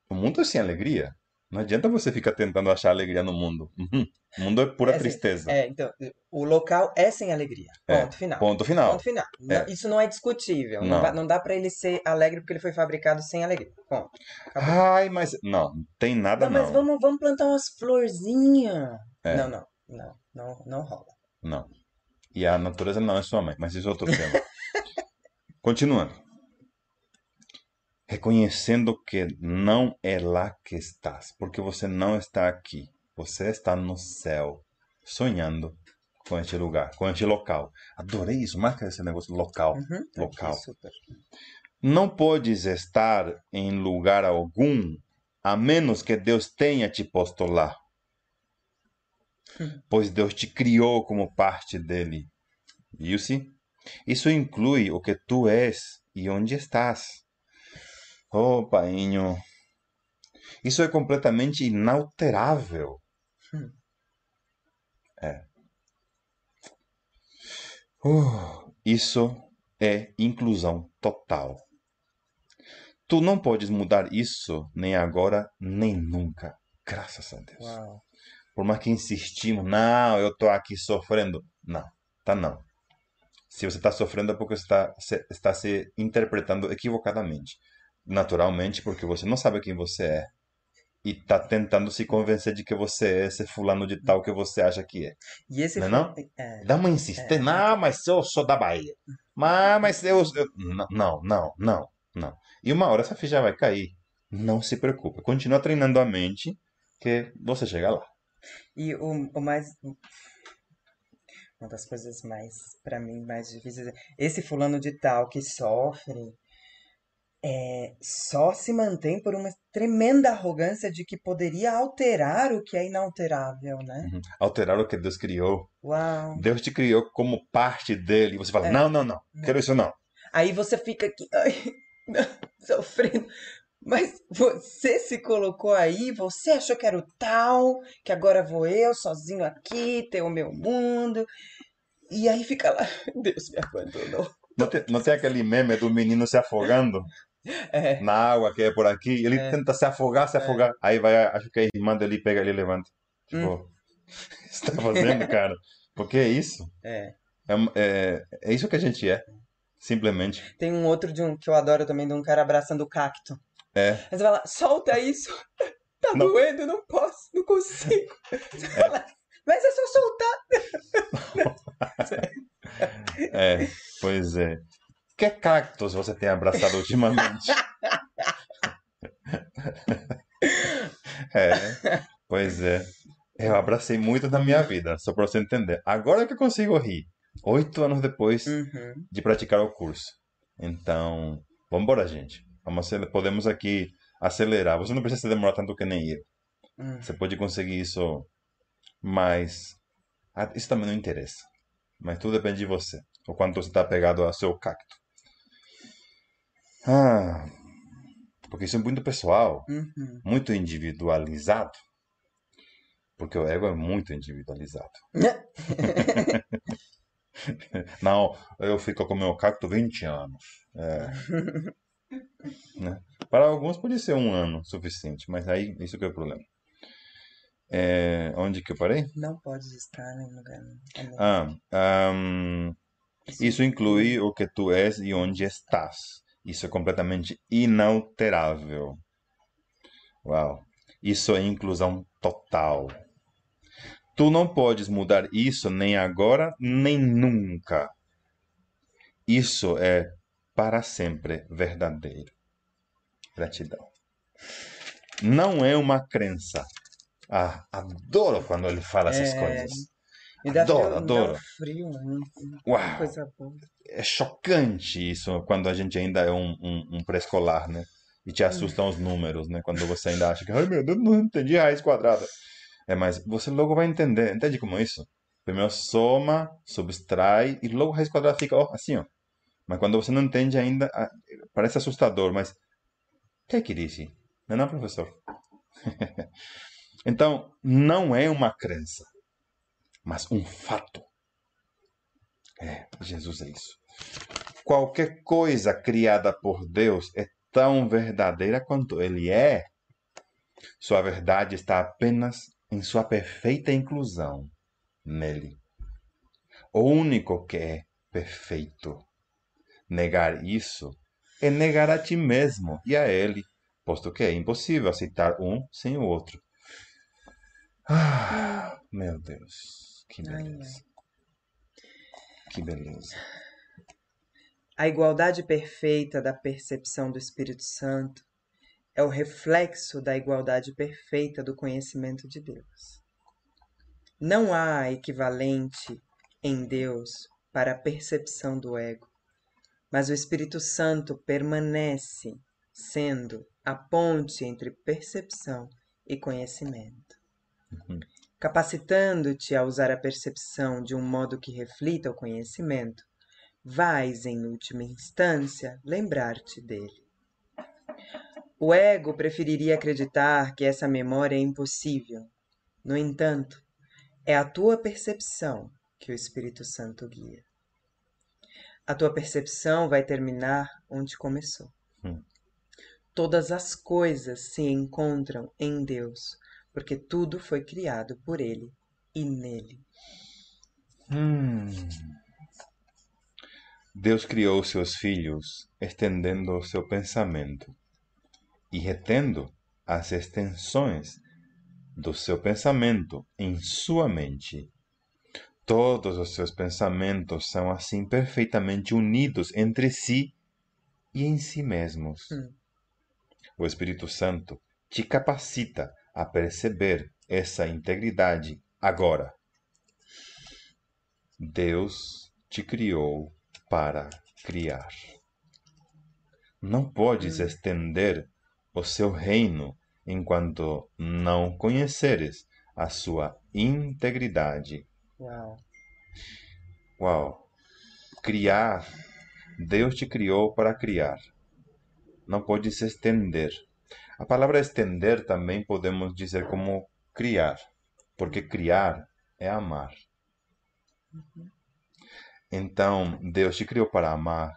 O mundo é sem alegria. Não adianta você ficar tentando achar alegria no mundo. Uhum. O mundo é pura é, tristeza. É, então, o local é sem alegria. É, ponto é, final. Ponto final. Ponto final. É. Isso não é discutível. Não, não, não dá para ele ser alegre porque ele foi fabricado sem alegria. Ponto. Acabou. Ai, mas não, não tem nada não. Mas vamos, vamos plantar umas florzinhas. É. Não, não, não, não, não rola. Não. E a natureza não é sua mãe, mas isso é outro tema. Continuando reconhecendo que não é lá que estás, porque você não está aqui, você está no céu, sonhando com este lugar, com este local. Adorei isso, marca esse negócio local, uhum, local. Não podes estar em lugar algum a menos que Deus tenha te posto lá. Hum. Pois Deus te criou como parte dele. Viu-se? Isso inclui o que tu és e onde estás. Oh, painho. Isso é completamente inalterável. Hum. É. Uh, isso é inclusão total. Tu não podes mudar isso nem agora, nem nunca. Graças a Deus. Uau. Por mais que insistimos, não, eu estou aqui sofrendo. Não, tá não. Se você está sofrendo é porque você está, está se interpretando equivocadamente naturalmente, porque você não sabe quem você é. E tá tentando se convencer de que você é esse fulano de tal que você acha que é. E esse não, é não? É, Dá uma insistência. É. Não, mas eu sou da Bahia. Mas, mas eu, eu. Não, não, não, não. E uma hora essa ficha vai cair. Não se preocupe. Continua treinando a mente que você chega lá. E o, o mais uma das coisas mais, para mim, mais difíceis. É esse fulano de tal que sofre, é, só se mantém por uma tremenda arrogância de que poderia alterar o que é inalterável, né? Uhum. Alterar o que Deus criou. Uau. Deus te criou como parte dele. E você fala, é. não, não, não, não, quero isso não. Aí você fica aqui, ai, sofrendo. Mas você se colocou aí, você achou que era o tal, que agora vou eu sozinho aqui, ter o meu mundo. E aí fica lá, Deus me abandonou. Não tem, não tem aquele meme do menino se afogando? É. Na água que é por aqui, ele é. tenta se afogar, se é. afogar. Aí vai, acho que a irmã dele pega ele e levanta. Tipo, hum. você tá fazendo, cara? Porque é isso. É. É, é, é isso que a gente é. Simplesmente. Tem um outro de um que eu adoro também, de um cara abraçando o cacto. É. Aí você fala, solta isso. Tá não. doendo, não posso, não consigo. Você fala, mas é só soltar. é, pois é. Que cactos você tem abraçado ultimamente? é, pois é. Eu abracei muito na minha vida, só para você entender. Agora que eu consigo rir, oito anos depois uhum. de praticar o curso. Então, vamos embora, gente. Vamos, podemos aqui acelerar. Você não precisa demorar tanto que nem eu. Uhum. Você pode conseguir isso mas Isso também não interessa. Mas tudo depende de você. O quanto você está pegado ao seu cacto. Ah, porque isso é muito pessoal, uhum. muito individualizado. Porque o ego é muito individualizado. Não, eu fico com meu cacto 20 anos. É. né? Para alguns pode ser um ano suficiente, mas aí isso que é o problema. É, onde que eu parei? Não pode estar em lugar. Ah, um, isso inclui o que tu és e onde estás. Isso é completamente inalterável. Uau! Isso é inclusão total. Tu não podes mudar isso nem agora, nem nunca. Isso é para sempre verdadeiro. Gratidão. Não é uma crença. Ah, adoro quando ele fala essas É, coisas. Adoro, adoro. frio, um- Uau! É chocante isso quando a gente ainda é um, um, um pré-escolar, né? E te assustam os números, né? Quando você ainda acha que, ai meu Deus, não entendi raiz quadrada. É, mas você logo vai entender. Entende como é isso? Primeiro soma, subtrai e logo a raiz quadrada fica ó, assim, ó. Mas quando você não entende ainda, parece assustador, mas take it easy. Não é não, professor? então, não é uma crença, mas um fato. É, Jesus é isso. Qualquer coisa criada por Deus é tão verdadeira quanto Ele é. Sua verdade está apenas em sua perfeita inclusão nele. O único que é perfeito. Negar isso é negar a ti mesmo e a Ele, posto que é impossível aceitar um sem o outro. Ah, meu Deus, que beleza. Que beleza. A igualdade perfeita da percepção do Espírito Santo é o reflexo da igualdade perfeita do conhecimento de Deus. Não há equivalente em Deus para a percepção do ego, mas o Espírito Santo permanece sendo a ponte entre percepção e conhecimento, Uhum. Capacitando-te a usar a percepção de um modo que reflita o conhecimento vais, em última instância, lembrar-te dele. O ego preferiria acreditar que essa memória é impossível. No entanto, é a tua percepção que o Espírito Santo guia. A tua percepção vai terminar onde começou. Hum. Todas as coisas se encontram em Deus, porque tudo foi criado por Ele e nele. Hum. Deus criou seus filhos estendendo o seu pensamento e retendo as extensões do seu pensamento em sua mente. Todos os seus pensamentos são assim perfeitamente unidos entre si e em si mesmos. Hum. O Espírito Santo te capacita a perceber essa integridade agora. Deus te criou para criar. Não podes Hum. estender o seu reino enquanto não conheceres a sua integridade. Uau! Uau! Criar. Deus te criou para criar. Não pode se estender. A palavra estender também podemos dizer como criar, porque criar é amar. Então, Deus te criou para amar.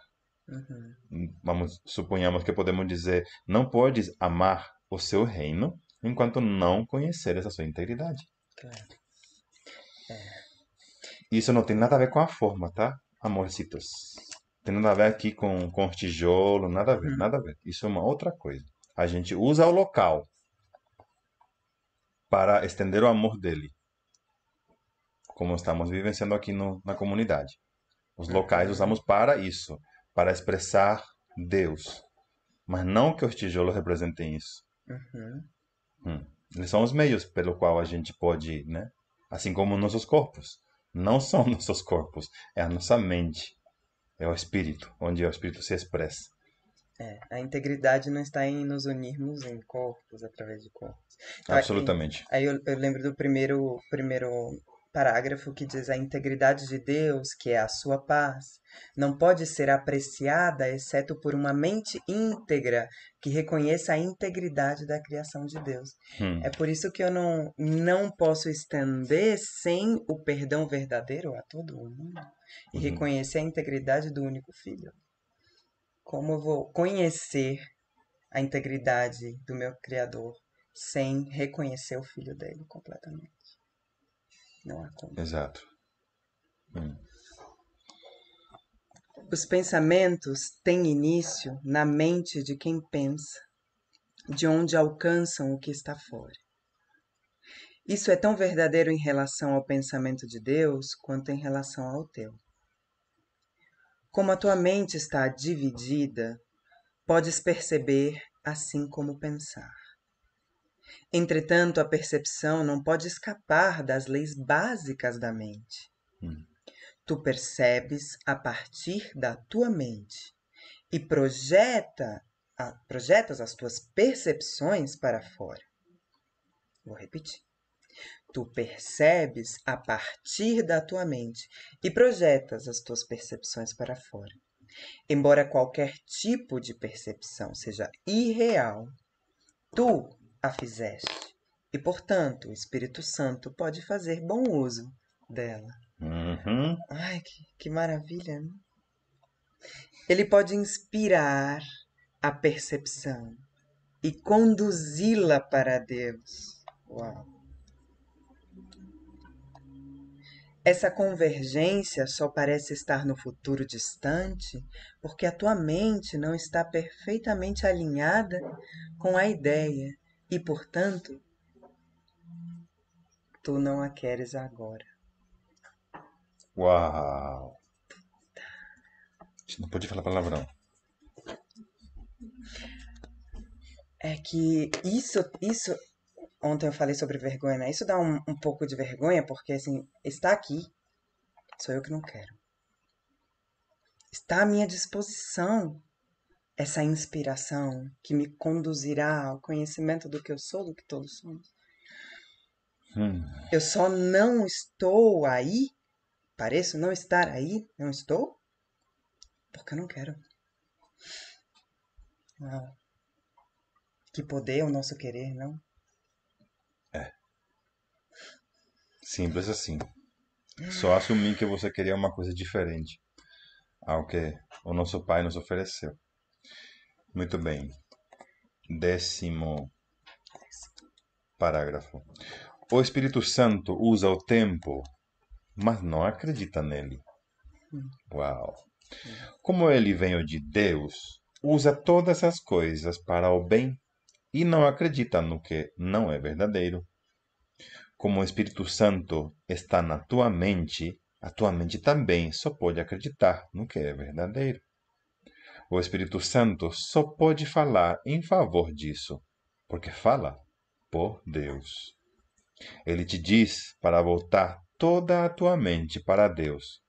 Uhum. Vamos suponhamos que podemos dizer, não podes amar o seu reino enquanto não conheceres a sua integridade. Claro. Isso não tem nada a ver com a forma, tá? Amorcitos. Tem nada a ver aqui com, com os tijolos, nada a ver, Uhum. nada a ver. Isso é uma outra coisa. A gente usa o local para estender o amor dele. Como estamos vivenciando aqui no, na comunidade. Os locais usamos para isso, para expressar Deus. Mas não que os tijolos representem isso. Uhum. Hum. Eles são os meios pelo qual a gente pode, né? Assim como nossos corpos. Não são nossos corpos, é a nossa mente. É o espírito, onde o espírito se expressa. É, a integridade não está em nos unirmos em corpos, através de corpos. Então, Absolutamente. Aí eu, eu lembro do primeiro, primeiro parágrafo que diz a integridade de Deus, que é a sua paz, não pode ser apreciada exceto por uma mente íntegra que reconheça a integridade da criação de Deus. Hum. É por isso que eu não, não posso estender sem o perdão verdadeiro a todo mundo e Uhum. reconhecer a integridade do único filho. Como eu vou conhecer a integridade do meu Criador sem reconhecer o filho dele completamente. Não há como. Exato. Hum. Os pensamentos têm início na mente de quem pensa, de onde alcançam o que está fora. Isso é tão verdadeiro em relação ao pensamento de Deus quanto em relação ao teu. Como a tua mente está dividida, podes perceber assim como pensar. Entretanto, a percepção não pode escapar das leis básicas da mente. Hum. Tu percebes a partir da tua mente e projeta, a, projetas as tuas percepções para fora. Vou repetir. Tu percebes a partir da tua mente e projetas as tuas percepções para fora. Embora qualquer tipo de percepção seja irreal, tu a fizeste e, portanto, o Espírito Santo pode fazer bom uso dela. Uhum. Ai, que, que maravilha, né? Ele pode inspirar a percepção e conduzi-la para Deus. Uau! Essa convergência só parece estar no futuro distante porque a tua mente não está perfeitamente alinhada com a ideia e, portanto, tu não a queres agora. Uau! Não pode falar palavrão. É que isso, isso ontem eu falei sobre vergonha, né? Isso dá um, um pouco de vergonha, porque assim, está aqui, sou eu que não quero. Está à minha disposição essa inspiração que me conduzirá ao conhecimento do que eu sou, do que todos somos. Hum. Eu só não estou aí, pareço não estar aí, não estou, porque eu não quero. Uau. Que poder o nosso querer, não? Simples assim. Só assumir que você queria uma coisa diferente ao que o nosso Pai nos ofereceu. Muito bem. Décimo parágrafo. O Espírito Santo usa o tempo, mas não acredita nele. Uau! Como ele veio de Deus, usa todas as coisas para o bem e não acredita no que não é verdadeiro como o Espírito Santo está na tua mente, a tua mente também só pode acreditar no que é verdadeiro. O Espírito Santo só pode falar em favor disso, porque fala por Deus. Ele te diz para voltar toda a tua mente para Deus,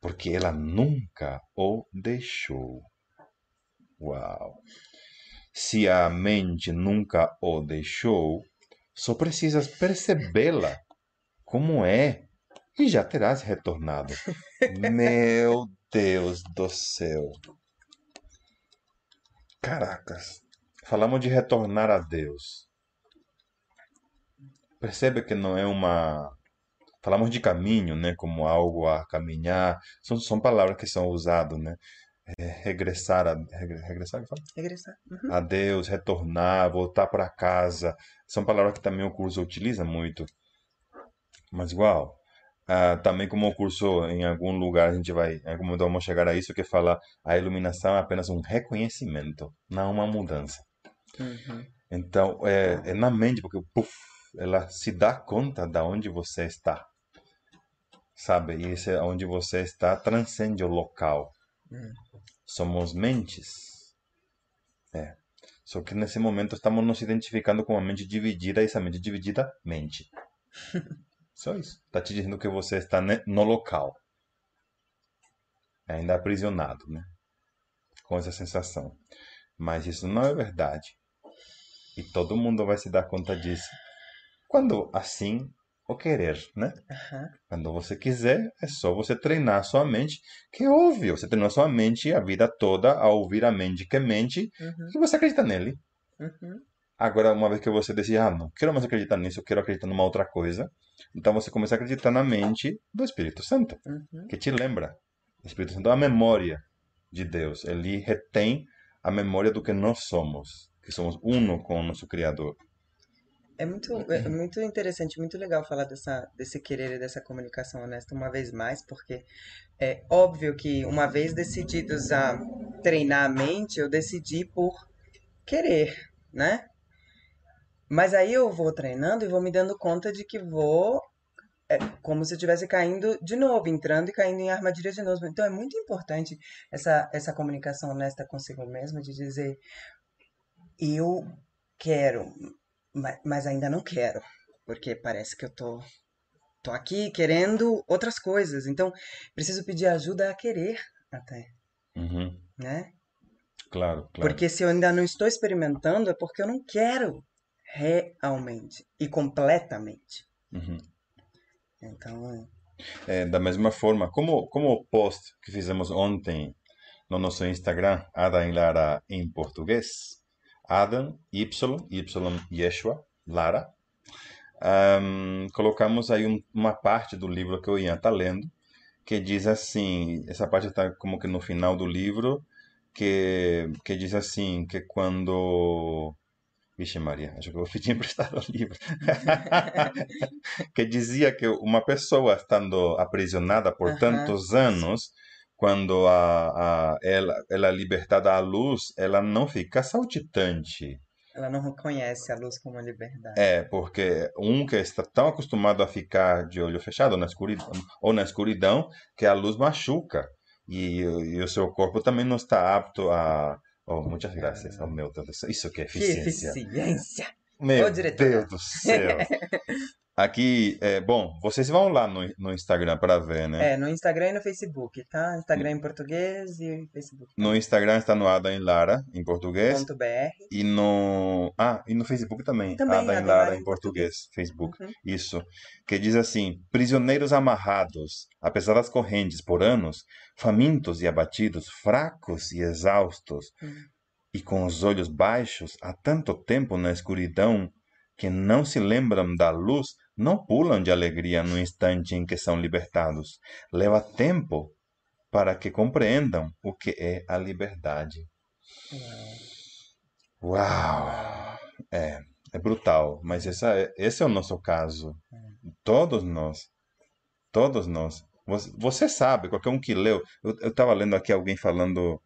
porque ela nunca o deixou. Uau! Se a mente nunca o deixou, só precisas percebê-la como é e já terás retornado. Meu Deus do céu. Caracas. Falamos de retornar a Deus. Percebe que não é uma. Falamos de caminho, né? Como algo a caminhar. São, são palavras que são usadas, né? É, regressar a regressar, regressar. Uhum. a Deus, retornar, voltar para casa. São palavras que também o curso utiliza muito. Mas igual, ah, também como o curso em algum lugar a gente vai, em algum momento vamos chegar a isso que fala a iluminação é apenas um reconhecimento, não uma mudança. Uhum. Então é, é, na mente porque puff, ela se dá conta da onde você está, sabe? E esse é onde você está transcende o local. Uhum. Somos mentes. É. Só que nesse momento estamos nos identificando com uma mente dividida e essa mente dividida mente. Só isso. Está te dizendo que você está no local. Ainda aprisionado, né? Com essa sensação. Mas isso não é verdade. E todo mundo vai se dar conta disso. Quando assim o querer, né? Uhum. Quando você quiser, é só você treinar sua mente, que é óbvio. Você treinou sua mente a vida toda a ouvir a mente que mente uhum. e você acredita nele. Uhum. Agora, uma vez que você decide, ah, não quero mais acreditar nisso, eu quero acreditar numa outra coisa, então você começa a acreditar na mente do Espírito Santo, uhum. que te lembra. O Espírito Santo é a memória de Deus. Ele retém a memória do que nós somos, que somos uno com o nosso Criador. É muito, é muito interessante, muito legal falar dessa, desse querer e dessa comunicação honesta uma vez mais, porque é óbvio que uma vez decididos a treinar a mente, eu decidi por querer, né? Mas aí eu vou treinando e vou me dando conta de que vou é como se eu estivesse caindo de novo, entrando e caindo em armadilhas de novo. Então é muito importante essa, essa comunicação honesta consigo mesmo, de dizer eu quero, mas ainda não quero, porque parece que eu tô, tô aqui querendo outras coisas. Então preciso pedir ajuda a querer até, Uhum. né? Claro, claro. Porque se eu ainda não estou experimentando é porque eu não quero realmente e completamente. Uhum. Então, É, da mesma forma, como, como o post que fizemos ontem no nosso Instagram, Adam e Lara em português, Adam, Y, Y, Yeshua, Lara, ahm, colocamos aí um- uma parte do livro que o Ian está lendo, que diz assim, essa parte está como que no final do livro, que, que diz assim, que quando... Vixe Maria, acho que eu vou pedir emprestado o livro. que dizia que uma pessoa estando aprisionada por tantos anos, quando a, a, ela, ela é libertada à luz, ela não fica saltitante. ela não reconhece a luz como liberdade. É, porque um que está tão acostumado a ficar de olho fechado na escuridão, ou na escuridão, que a luz machuca. E, e o seu corpo também não está apto a. Oh, muitas graças. Oh, meu Deus do céu. Isso que é Que eficiência. eficiência! Meu Ô. Deus do céu. Aqui, é, bom, vocês vão lá no, no Instagram para ver, né? É, no Instagram e no Facebook, tá? Instagram em português e Facebook No Instagram está no Ada em Lara, em português. .br. E no. Ah, e no Facebook também. Também, Ada em Lara em em português. Facebook. Uhum. Isso. Que diz assim: prisioneiros amarrados, apesar das correntes por anos, famintos e abatidos, fracos e exaustos, Hum. e com os olhos baixos há tanto tempo na escuridão que não se lembram da luz, não pulam de alegria no instante em que são libertados. Leva tempo para que compreendam o que é a liberdade. Uau! É, é brutal, mas essa é- esse é o nosso caso. Todos nós, todos nós. Você, sabe, qualquer um que leu. Eu estava lendo aqui alguém falando.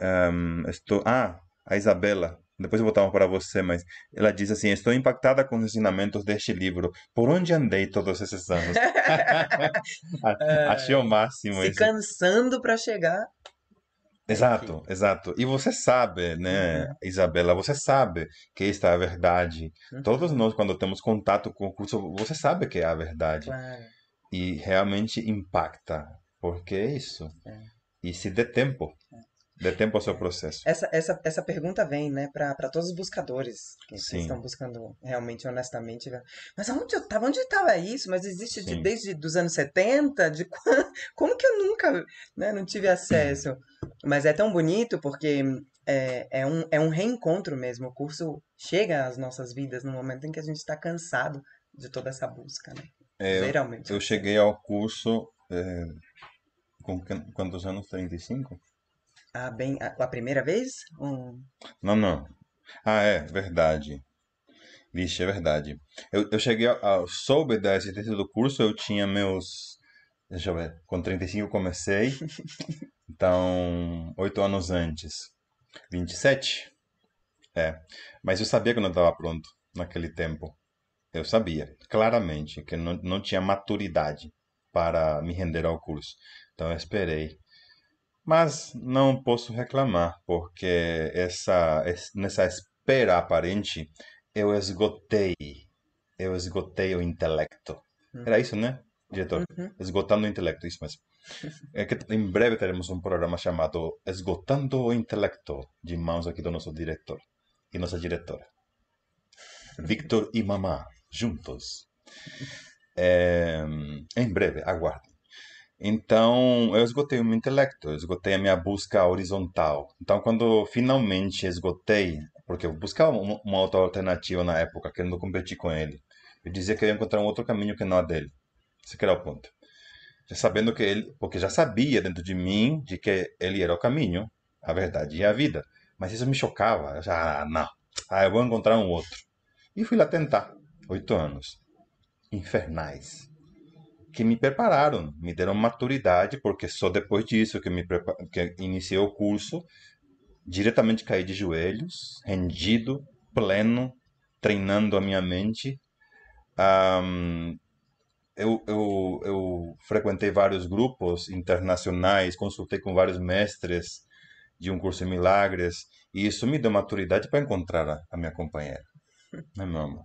ehm, estou, ah, a Isabela. Depois uma para você, mas ela diz assim: Estou impactada com os ensinamentos deste livro. Por onde andei todos esses anos? A- Achei o máximo Se esse. cansando pra chegar. Exato, exato. E você sabe, né, Isabela, você sabe que esta é a verdade. Uhum. Todos nós, quando temos contato com o curso, você sabe que é a verdade. Claro. E realmente impacta, porque é isso. É. E se dê tempo, dê tempo ao seu processo. Essa, essa, essa pergunta vem, né, para todos os buscadores que, estão buscando realmente, honestamente. né? Mas aonde eu tava? Onde estava isso? Mas existe de- desde dos anos 70? De como que eu nunca, né, não tive acesso? Mas é tão bonito porque é, é, um, é um reencontro mesmo. O curso chega às nossas vidas no momento em que a gente está cansado de toda essa busca, né? É, eu, Geralmente. eu cheguei ao curso é, com qu- quantos anos? 35? Ah, bem, a, a primeira vez? Um, Não, não. Ah, é, verdade. Vixe, é verdade. Eu, eu cheguei a, a- soube da existência do curso, eu tinha meus. Deixa eu ver. Com 35 eu comecei. Então, oito anos antes. 27? É. Mas eu sabia que eu não estava pronto naquele tempo. Eu sabia, claramente, que não, não tinha maturidade para me render ao curso. Então eu esperei. Mas não posso reclamar, porque essa, es- nessa espera aparente, eu esgotei, eu esgotei o intelecto. Era isso, né, diretor? Uhum. Esgotando o intelecto, isso mesmo. É que em breve teremos um programa chamado Esgotando o Intelecto, de mãos aqui do nosso diretor e nossa diretora. Victor e Mamá, juntos. É, em breve, aguardem. Então, eu esgotei o meu intelecto, eu esgotei a minha busca horizontal. Então, quando finalmente esgotei, porque eu buscava uma, outra alternativa na época, querendo competir com ele, eu dizia que eu ia encontrar um outro caminho que não a dele. Esse que era o ponto. Já sabendo que ele, porque já sabia dentro de mim de que ele era o caminho, a verdade e a vida. Mas isso me chocava. Eu já, ah, não. Ah, eu vou encontrar um outro. E fui lá tentar. Oito anos. Infernais. Que me prepararam, me deram maturidade, porque só depois disso que, me que iniciei o curso, diretamente caí de joelhos, rendido, pleno, treinando a minha mente. Um, eu, eu, eu frequentei vários grupos internacionais, consultei com vários mestres de um curso de milagres, e isso me deu maturidade para encontrar a, a minha companheira, né, meu amor?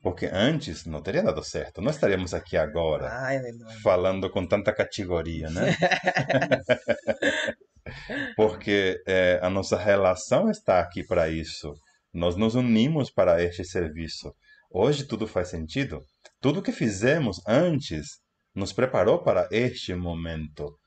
Porque antes não teria dado certo. Não estaríamos aqui agora Ai, falando com tanta categoria, né? Porque é, a nossa relação está aqui para isso. Nós nos unimos para este serviço. Hoje tudo faz sentido. Tudo que fizemos antes nos preparou para este momento.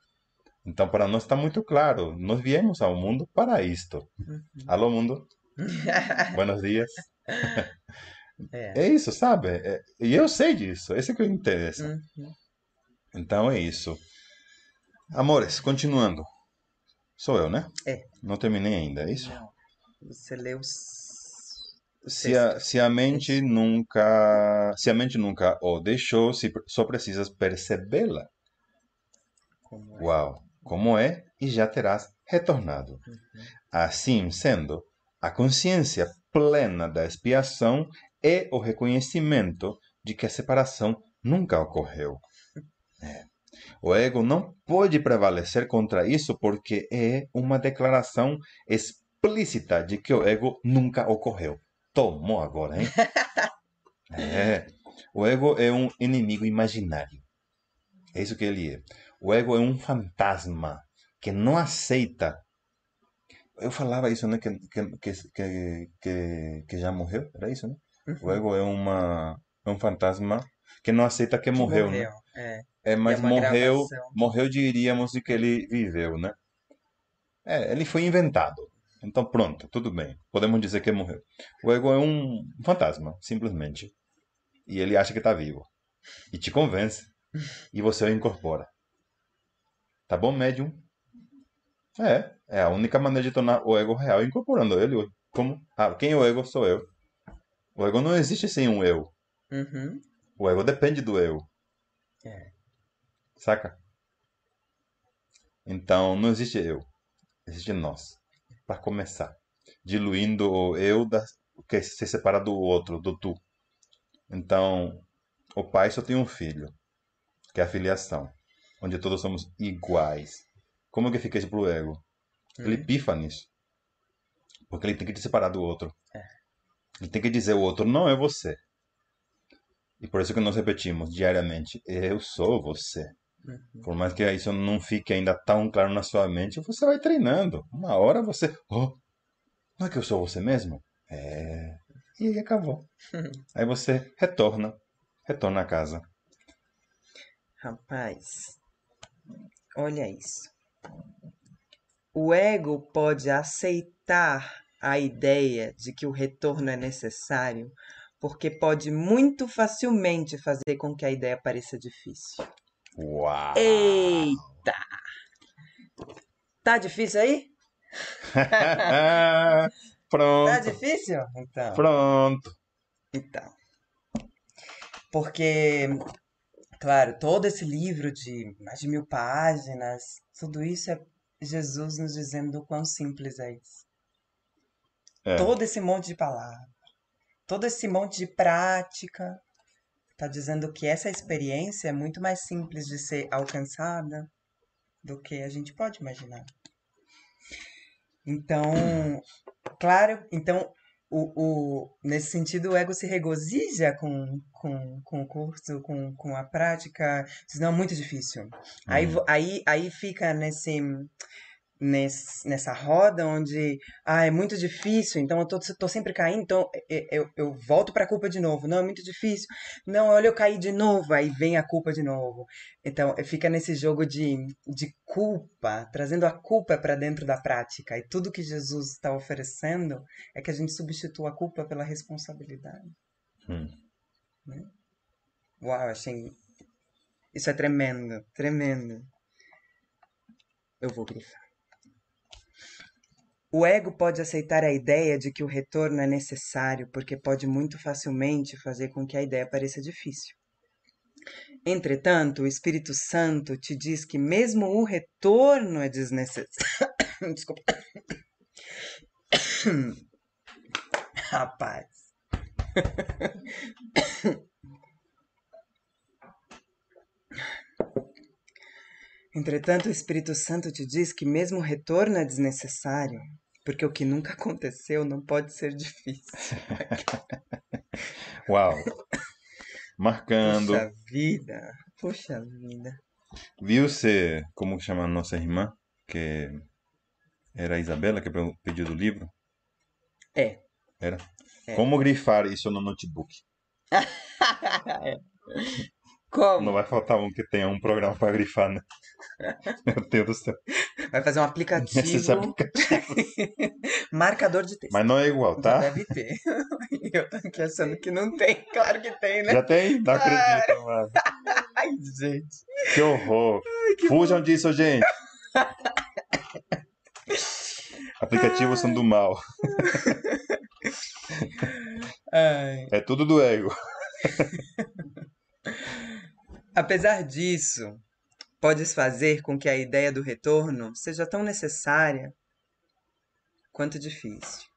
Então, para nós está muito claro. Nós viemos ao mundo para isto. Uhum. Alô, mundo. Buenos dias. É. É isso, sabe? É- e eu sei disso. Esse é que me interessa. Uhum. Então é isso. Amores, continuando. Sou eu, né? É. Não terminei ainda, é isso? Não. Você leu Se a, se a mente nunca, se a mente nunca o deixou, se, só precisas percebê-la. Como é. Uau, como é e já terás retornado. Uhum. Assim sendo, a consciência plena da expiação é o reconhecimento de que a separação nunca ocorreu. É. O ego não pode prevalecer contra isso porque é uma declaração explícita de que o ego nunca ocorreu. Tomou agora, hein? É. O ego é um inimigo imaginário. É isso que ele é. O ego é um fantasma que não aceita. Eu falava isso, né? Que, que, que, que, que, já morreu. Era isso, né? O Uhum. ego é, uma, é um fantasma que não aceita que Que morreu, né? É. É, mas uma morreu, gravação. morreu diríamos de que ele viveu, né? É, ele foi inventado. Então pronto, tudo bem. Podemos dizer que morreu. O ego é um fantasma, simplesmente. E ele acha que está vivo. E te convence. E você o incorpora. Tá bom, médium? É, é a única maneira de tornar o ego real incorporando ele. Como? Ah, quem é o ego? Sou eu. O ego não existe sem um eu. Uhum. O ego depende do eu. É. Saca? Então, não existe eu. Existe nós. Para começar. Diluindo o eu da, que se separa do outro, do tu. Então, o pai só tem um filho, que é a filiação, onde todos somos iguais. Como que fica isso pro ego? Ele Uhum. pifa nisso. Porque ele tem que te separar do outro. É. Ele tem que dizer o outro não é você. E por isso que nós repetimos diariamente, eu sou você. Uhum. Por mais que isso não fique ainda tão claro na sua mente, você vai treinando. Uma hora você. Oh, não é que eu sou você mesmo? É. E aí acabou. Aí você retorna. Retorna a casa. Rapaz, olha isso. O ego pode aceitar a ideia de que o retorno é necessário, porque pode muito facilmente fazer com que a ideia pareça difícil. Uau! Eita! Tá difícil aí? Tá Pronto. difícil? Então. Pronto. Então. Porque, claro, todo esse livro de mais de mil páginas, tudo isso é Jesus nos dizendo o quão simples é isso. É. Todo esse monte de palavras, todo esse monte de prática, está dizendo que essa experiência é muito mais simples de ser alcançada do que a gente pode imaginar. Então, claro, então o, o, nesse sentido, o ego se regozija com, com, com o curso, com, com a prática. Diz, não, muito difícil. Aí, Hum. vo- aí, aí fica nesse, nesse, nessa roda onde, ah, é muito difícil, então eu tô, tô sempre caindo, então eu, eu, eu volto pra culpa de novo. Não, é muito difícil. Não, olha, eu caí de novo, aí vem a culpa de novo. Então, fica nesse jogo de, de culpa, trazendo a culpa para dentro da prática. E tudo que Jesus está oferecendo é que a gente substitua a culpa pela responsabilidade. Hum. Uau, achei. Isso é tremendo, tremendo. Eu vou grifar. O ego pode aceitar a ideia de que o retorno é necessário, porque pode muito facilmente fazer com que a ideia pareça difícil. Entretanto, o Espírito Santo te diz que mesmo o retorno é desnecessário. Desculpa. Rapaz. Entretanto, o Espírito Santo te diz que mesmo o retorno é desnecessário, porque o que nunca aconteceu não pode ser difícil. Uau! Marcando. Puxa vida, puxa vida. Viu-se, como chama a nossa irmã, que era a Isabela que pediu do livro? É. Era? É. Como grifar isso no notebook? é. Como? Não vai faltar um que tenha um programa para grifar, né? Meu Deus do céu. Vai fazer um aplicativo. Esses aplicativos. Marcador de texto. Mas não é igual, tá? Já deve ter. Eu tô aqui achando que não tem. Claro que tem, né? Já tem? Não acredito, mano. Ai, gente. Que horror. Ai, que Fujam bom. disso, gente. Aplicativos Ai. são do mal. Ai. É tudo do ego. Apesar disso, podes fazer com que a ideia do retorno seja tão necessária quanto difícil.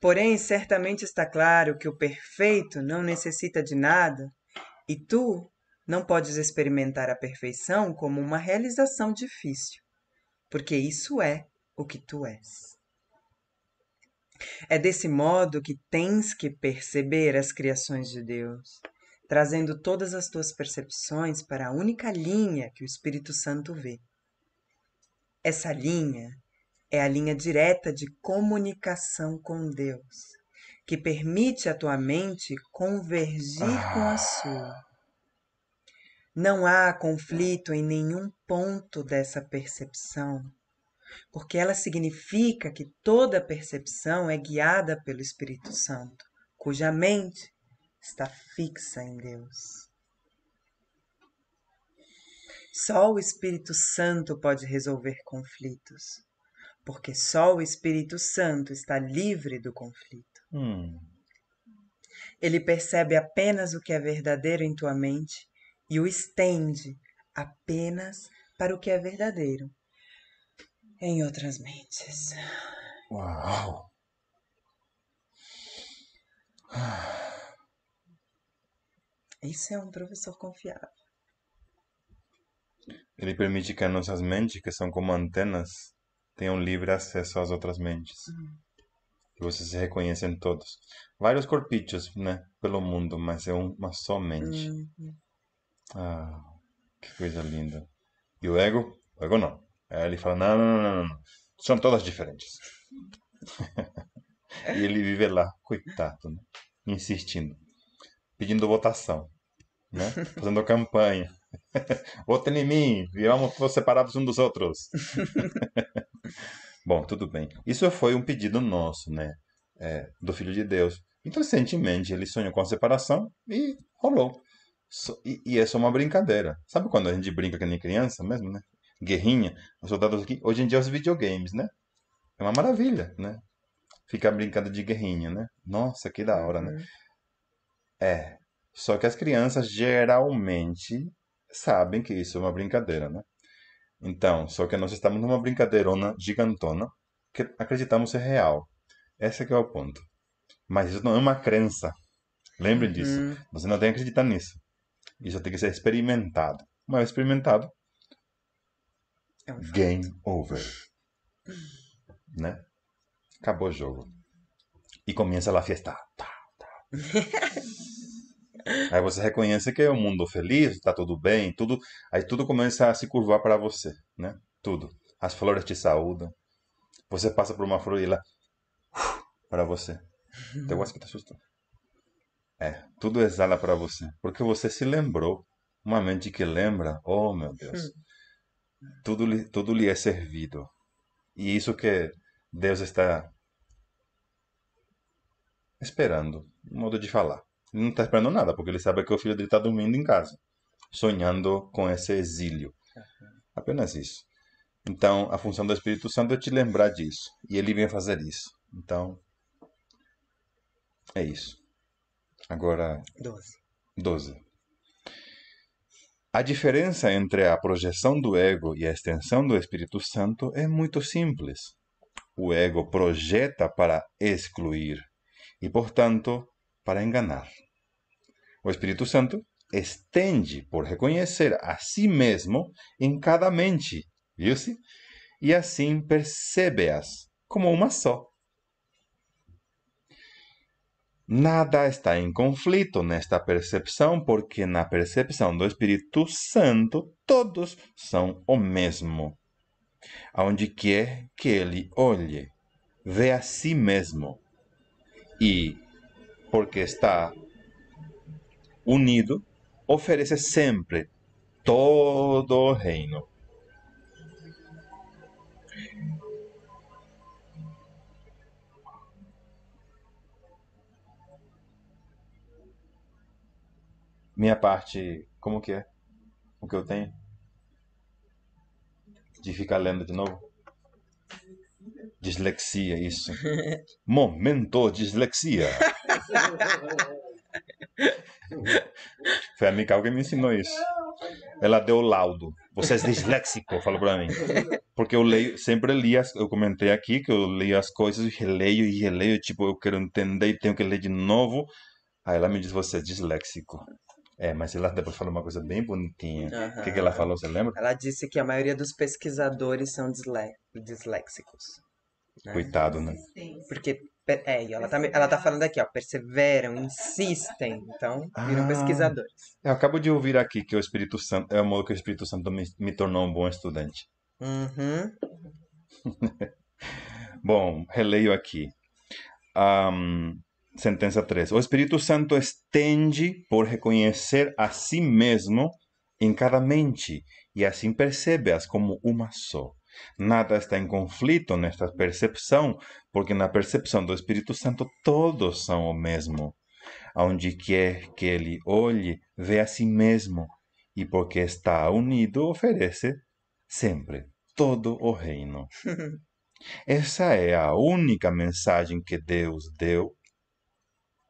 Porém, certamente está claro que o perfeito não necessita de nada e tu não podes experimentar a perfeição como uma realização difícil, porque isso é o que tu és. É desse modo que tens que perceber as criações de Deus trazendo todas as tuas percepções para a única linha que o Espírito Santo vê. Essa linha é a linha direta de comunicação com Deus, que permite a tua mente convergir ah. com a sua. Não há conflito em nenhum ponto dessa percepção, porque ela significa que toda percepção é guiada pelo Espírito Santo, cuja mente está fixa em Deus. Só o Espírito Santo pode resolver conflitos, porque só o Espírito Santo está livre do conflito. Hum. Ele percebe apenas o que é verdadeiro em tua mente e o estende apenas para o que é verdadeiro em outras mentes. Uau! Isso é um professor confiável. Ele permite que as nossas mentes, que são como antenas, tenham livre acesso às outras mentes. Uhum. Que você se reconhece em todos. Vários corpícios, né? Pelo mundo, mas é uma só mente. Uhum. Ah, que coisa linda. E o ego? O ego não. Aí ele fala, não, não, não, não. São todas diferentes. e ele vive lá, coitado, né? insistindo pedindo votação, né? Fazendo campanha. Votem em mim, vamos separados uns dos outros. Bom, tudo bem. Isso foi um pedido nosso, né? É, do Filho de Deus. Então, recentemente, ele sonhou com a separação e rolou. So, e, e, é só uma brincadeira. Sabe quando a gente brinca que nem criança mesmo, né? Guerrinha, os soldados aqui. Hoje em dia, os videogames, né? É uma maravilha, né? Ficar brincando de guerrinha, né? Nossa, que da hora, né? É. Só que as crianças geralmente sabem que isso é uma brincadeira, né? Então, só que nós estamos numa brincadeirona gigantona que acreditamos ser real. Esse é o ponto. Mas isso não é uma crença. Lembrem uhum. disso. Você não tem que acreditar nisso. Isso tem que ser experimentado. Uma vez experimentado, é um game over. Né? Acabou o jogo. E começa a festa. Tá. Aí você reconhece que é um mundo feliz, está tudo bem, tudo, aí tudo começa a se curvar para você, né? Tudo. As flores te saúdam. Você passa por uma flor e ela para você. Tem gosto que te assustou. É, tudo exala para você, porque você se lembrou. Uma mente que lembra, oh meu Deus, tudo tudo lhe é servido. E isso que Deus está esperando, um modo de falar. Ele não está esperando nada, porque ele sabe que o filho dele está dormindo em casa, sonhando com esse exílio. Apenas isso. Então, a função do Espírito Santo é te lembrar disso. E ele vem fazer isso. Então, é isso. Agora, 12. 12. A diferença entre a projeção do ego e a extensão do Espírito Santo é muito simples. O ego projeta para excluir e, portanto, para enganar. O Espírito Santo estende por reconhecer a si mesmo em cada mente, viu-se? E assim percebe-as como uma só. Nada está em conflito nesta percepção, porque na percepção do Espírito Santo todos são o mesmo. Aonde quer que ele olhe, vê a si mesmo. E, porque está unido, oferece sempre todo o reino. Minha parte, como que é? O que eu tenho? De ficar lendo de novo? Dislexia, isso. Momento dislexia. Foi a Mikau que me ensinou isso. Ela deu o laudo. Você é disléxico, falou pra mim. Porque eu leio, sempre li, as, eu comentei aqui que eu leio as coisas e releio e releio, tipo, eu quero entender e tenho que ler de novo. Aí ela me diz, você é disléxico. É, mas ela depois falou uma coisa bem bonitinha. O que, que ela falou, você lembra? Ela disse que a maioria dos pesquisadores são disle disléxicos. Né? Coitado, né? Porque, é, e ela tá, ela tá falando aqui, ó, perseveram, insistem, então viram Ah. pesquisadores. Eu acabo de ouvir aqui que o Espírito Santo é o modo que o Espírito Santo me, me tornou um bom estudante. Uhum. Bom, releio aqui. Ahm, sentença 3. O Espírito Santo estende por reconhecer a si mesmo em cada mente e assim percebe-as como uma só. Nada está em conflito nesta percepção, porque na percepção do Espírito Santo todos são o mesmo. Aonde quer que ele olhe, vê a si mesmo, e porque está unido, oferece sempre todo o reino. Essa é a única mensagem que Deus deu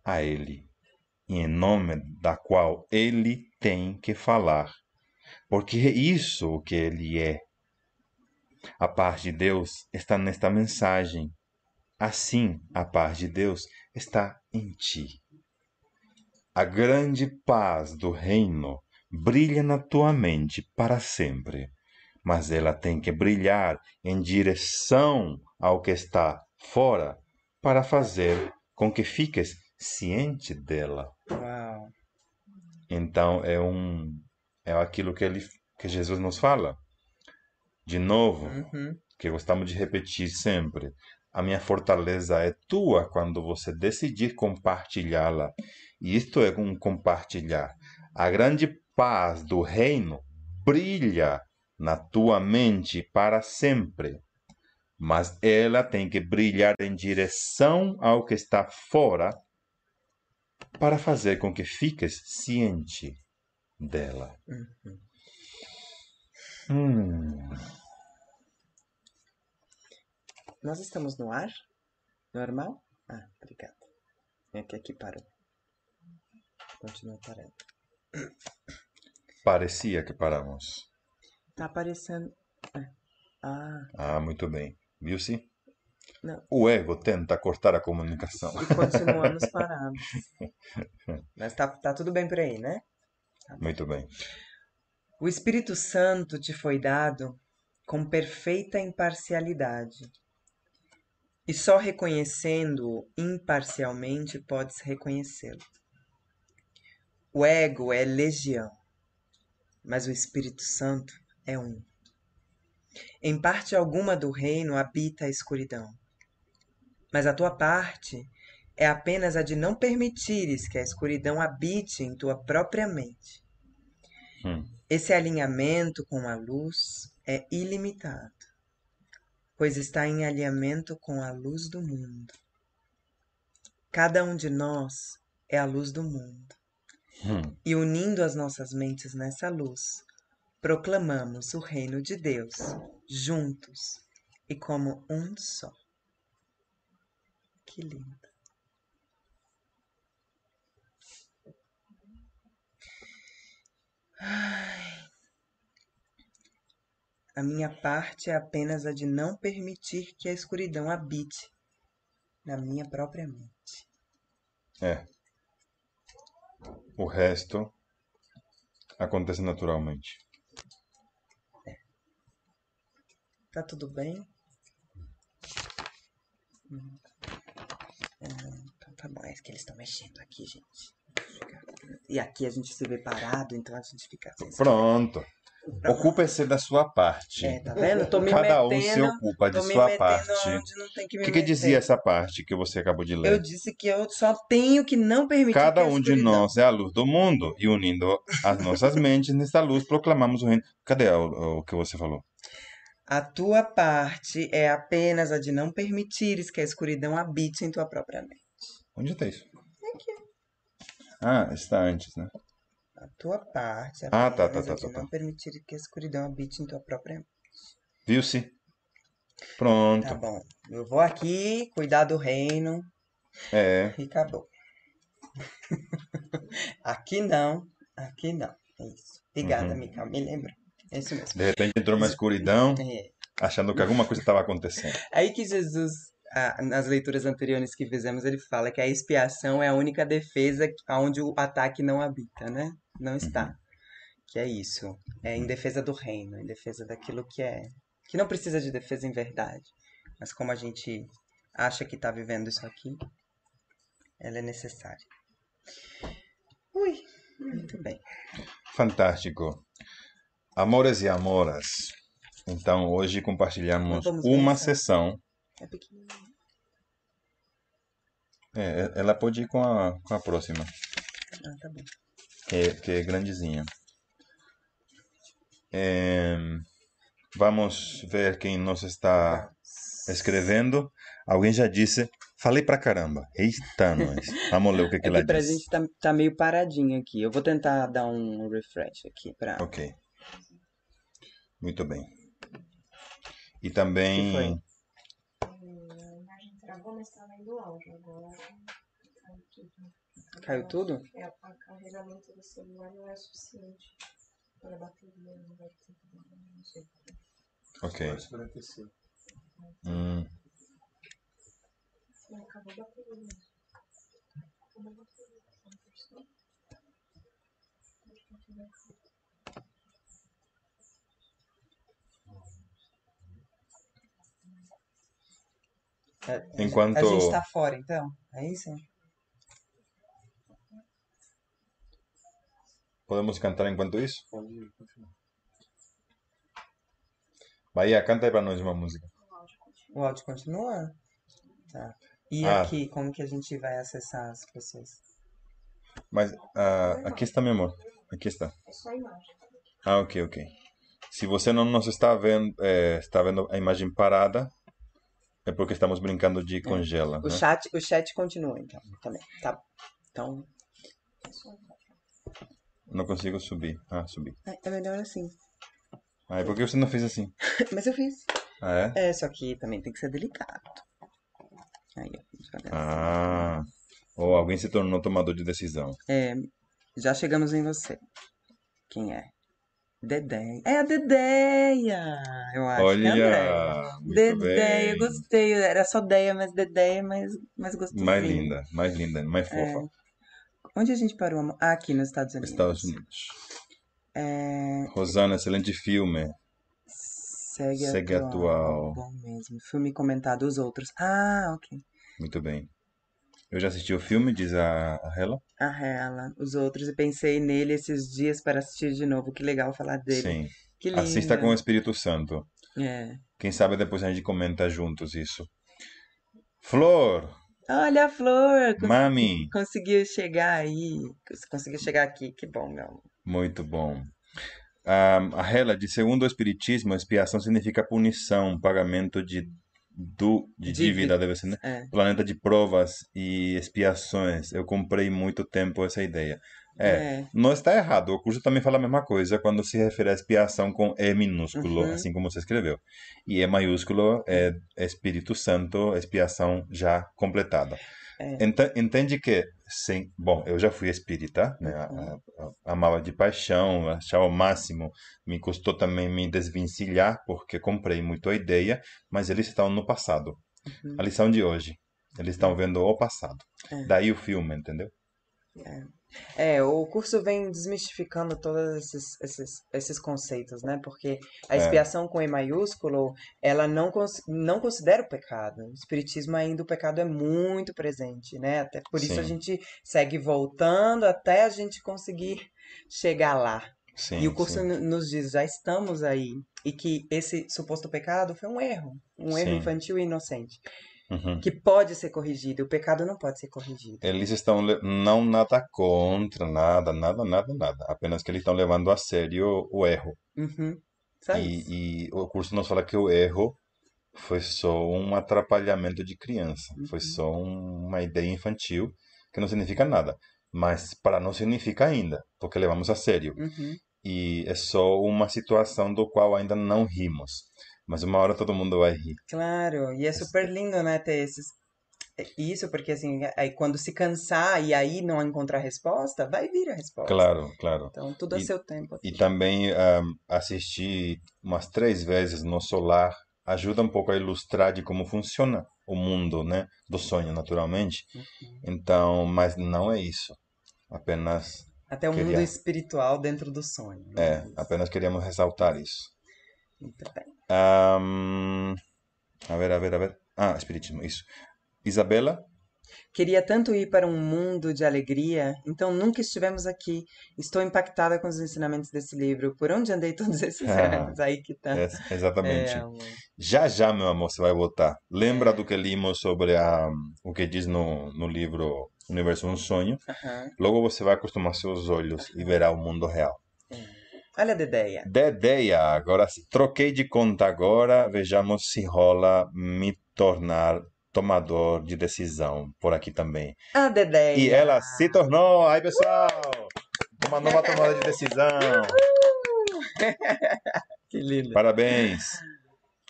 a ele, e em nome da qual ele tem que falar, porque é isso o que ele é. A paz de Deus está nesta mensagem. Assim, a paz de Deus está em ti. A grande paz do reino brilha na tua mente para sempre, mas ela tem que brilhar em direção ao que está fora para fazer com que fiques ciente dela. Uau. Então é um é aquilo que ele que Jesus nos fala. De novo, Uhum. que gostamos de repetir sempre. A minha fortaleza é tua quando você decidir compartilhá-la. E isto é um compartilhar. A grande paz do reino brilha na tua mente para sempre. Mas ela tem que brilhar em direção ao que está fora para fazer com que fiques ciente dela. Hum. Nós estamos no ar? Normal? Ah, obrigado. É que aqui parou. Continua parando. Parecia que paramos. Tá aparecendo. é. Ah, Ah, muito bem. Viu-se? Não. O ego tenta cortar a comunicação. e continuamos parados. Mas tá, tá tudo bem por aí, né? Muito bem. O Espírito Santo te foi dado com perfeita imparcialidade. E só reconhecendo-o imparcialmente podes reconhecê-lo. O ego é legião, mas o Espírito Santo é um. Em parte alguma do reino habita a escuridão, mas a tua parte é apenas a de não permitires que a escuridão habite em tua própria mente. Hum. Esse alinhamento com a luz é ilimitado, pois está em alinhamento com a luz do mundo. Cada um de nós é a luz do mundo, Hum. e unindo as nossas mentes nessa luz, proclamamos o reino de Deus juntos e como um só. Que lindo. Ai. A minha parte é apenas a de não permitir que a escuridão habite na minha própria mente. É. O resto acontece naturalmente. Tá tudo bem? Hum. É, então tá bom, é que eles estão mexendo aqui, gente. E aqui a gente se vê parado, então a gente fica assim. Pronto. Ocupe-se da sua parte. É, tá vendo? Tô me Cada metendo, um se ocupa de sua parte. que O que, que dizia essa parte que você acabou de Eu ler? disse que eu só tenho que não permitir Cada um de nós é a luz do mundo e unindo as nossas mentes nesta luz proclamamos o reino. Cadê o, o que você falou? A tua parte é apenas a de não permitires que a escuridão habite em tua própria mente. Onde está isso? Ah, está antes, né? A tua parte é Ah, tá, tá, a tá, de tá, não tá. permitir que a escuridão habite em tua própria mente. Viu-se? Pronto. Tá bom. Eu vou aqui cuidar do reino É. e acabou. aqui não, aqui não. É isso. Obrigada, Uhum. Mica. Me lembra. É isso mesmo. De repente entrou uma escuridão, É. achando que alguma coisa estava acontecendo. Aí que Jesus, ah, nas leituras anteriores que fizemos, ele fala que a expiação é a única defesa onde o ataque não habita, né? Não está. Que é isso. É em defesa do reino, em defesa daquilo que é. Que não precisa de defesa em verdade. Mas como a gente acha que está vivendo isso aqui, ela é necessária. Ui, muito bem. Fantástico. Amores e amoras. Então, hoje compartilhamos uma sessão. É pequenininho. É, ela pode ir com a, com a próxima, Ah, tá bom. que, é- que é grandezinha. É, vamos ver quem nos está escrevendo. Alguém já disse, falei pra caramba. Eita, nós. Vamos ler o que, que É ela que pra disse. gente tá, tá meio paradinho aqui. Eu vou tentar dar um refresh aqui pra. Ok. Muito bem. E também imagem travou, mas tá vendo o áudio agora. Caiu tudo. Caiu tudo? É, o carregamento do celular não é suficiente para a bateria. Não vai ter. Não sei. Ok. Hum, acabou a bateria mesmo. Acabou a bateria. 100%. Acho que aqui vai acabar. É, Enquanto- A gente tá fora, então? É isso? podemos cantar enquanto isso? Bahia, canta aí pra nós uma música. O áudio continua? Tá. E Ah. aqui, como que a gente vai acessar as pessoas? Mas ah, aqui está, meu amor. Aqui está. É só a imagem. Ah, ok, ok. Se você não nos está vendo, eh, está vendo a imagem parada, é porque estamos brincando de congela, O né? chat, o chat continua, então, também. Tá. Então, É. Não consigo subir. Ah, subi. é é melhor assim. Ah, e por que você não fez assim? Mas eu fiz. Ah, é? É, só que também tem que ser delicado. Aí, ó. devagar. Ah, ou alguém se tornou tomador de decisão. É, já chegamos em você. Quem é? Dedéia. É a Dedéia! Eu acho que é Olha, Andréia. muito Dedéia, bem. gostei. Era só Deia, mas Dedéia, mais, mais gostosinho. Mais linda, mais linda, mais É. fofa. Onde a gente parou? amor? Ah, aqui nos Estados Unidos. Estados Unidos. É, Rosana, excelente filme. segue, Segue atual. Bom mesmo. Filme comentado, os outros. Ah, ok. Muito bem. Eu já assisti o filme, diz a, a Hela. A Hela, os outros. E pensei nele esses dias para assistir de novo. Que legal falar dele. Sim. Que lindo. Assista com o Espírito Santo. É. Quem sabe depois a gente comenta juntos isso. Flor, Olha a Flor! cons- mami, Conseguiu chegar aí. cons- Conseguiu chegar aqui. Que bom, meu amor. muito bom. Ah, a Hela, de segundo o Espiritismo, expiação significa punição, pagamento de do, de Dívida. deve ser, né? É. Planeta de provas e expiações. Eu comprei muito tempo essa ideia. É, É. não está errado. O curso também fala a mesma coisa quando se refere à expiação com E minúsculo, Uhum. assim como você escreveu. E E maiúsculo é Espírito Santo, expiação já completada. É. Ente- Entende que, sim, bom, eu já fui espírita, né? a- Uhum. Amava de paixão, achava o máximo. Me custou também me desvencilhar, porque comprei muito a ideia, mas eles estão no passado. Uhum. A lição de hoje. Eles estão vendo o passado. É. Daí o filme, entendeu? É, o curso vem desmistificando todos esses, esses, esses conceitos, né? Porque a É. expiação com E maiúsculo, ela não, cons- não considera o pecado. No Espiritismo ainda o pecado é muito presente, né? Até por isso a Sim. gente segue voltando até a gente conseguir chegar lá. Sim, E o curso sim. nos diz, já estamos aí. E que esse suposto pecado foi um erro. Um erro Sim. infantil e inocente. Uhum. Que pode ser corrigido. O pecado não pode ser corrigido. Eles estão não nada contra, nada, nada, nada, nada. Apenas que eles estão levando a sério o erro. Uhum. Só. E, e o curso nos fala que o erro foi só um atrapalhamento de criança, foi Uhum. só um- uma ideia infantil que não significa nada. Mas para não significa ainda, porque levamos a sério. Uhum. E é só uma situação do qual ainda não rimos. Mas uma hora todo mundo vai rir. Claro, e é super lindo, né, ter esses. é Isso, porque assim, aí quando se cansar e aí não encontrar resposta, vai vir a resposta. Claro, claro. Então, tudo a E- seu tempo. E também ahm, assistir umas três vezes no solar ajuda um pouco a ilustrar de como funciona o mundo, né? Do sonho, naturalmente. Então, mas não é isso. Apenas, Até o mundo queria- espiritual dentro do sonho. né? é, apenas queríamos ressaltar isso. Muito bem. Ahm, a ver, a ver, a ver. Ah, espiritismo, isso. Isabela? Queria tanto ir para um mundo de alegria, então nunca estivemos aqui. Estou impactada com os ensinamentos desse livro. Por onde andei todos esses Ah, anos? Aí que tá. É, exatamente. É. Já, já, meu amor, você vai votar. Lembra do que limos sobre a, o que diz no, no livro Universo um Sonho? Logo você vai acostumar seus olhos e verá o mundo real. Olha a Dedéia. Dedeia, agora sim. Troquei de conta agora, vejamos se rola me tornar tomador de decisão por aqui também. A Dedéia. E ela se tornou, aí pessoal, uma nova tomada de decisão. Que lindo. Parabéns.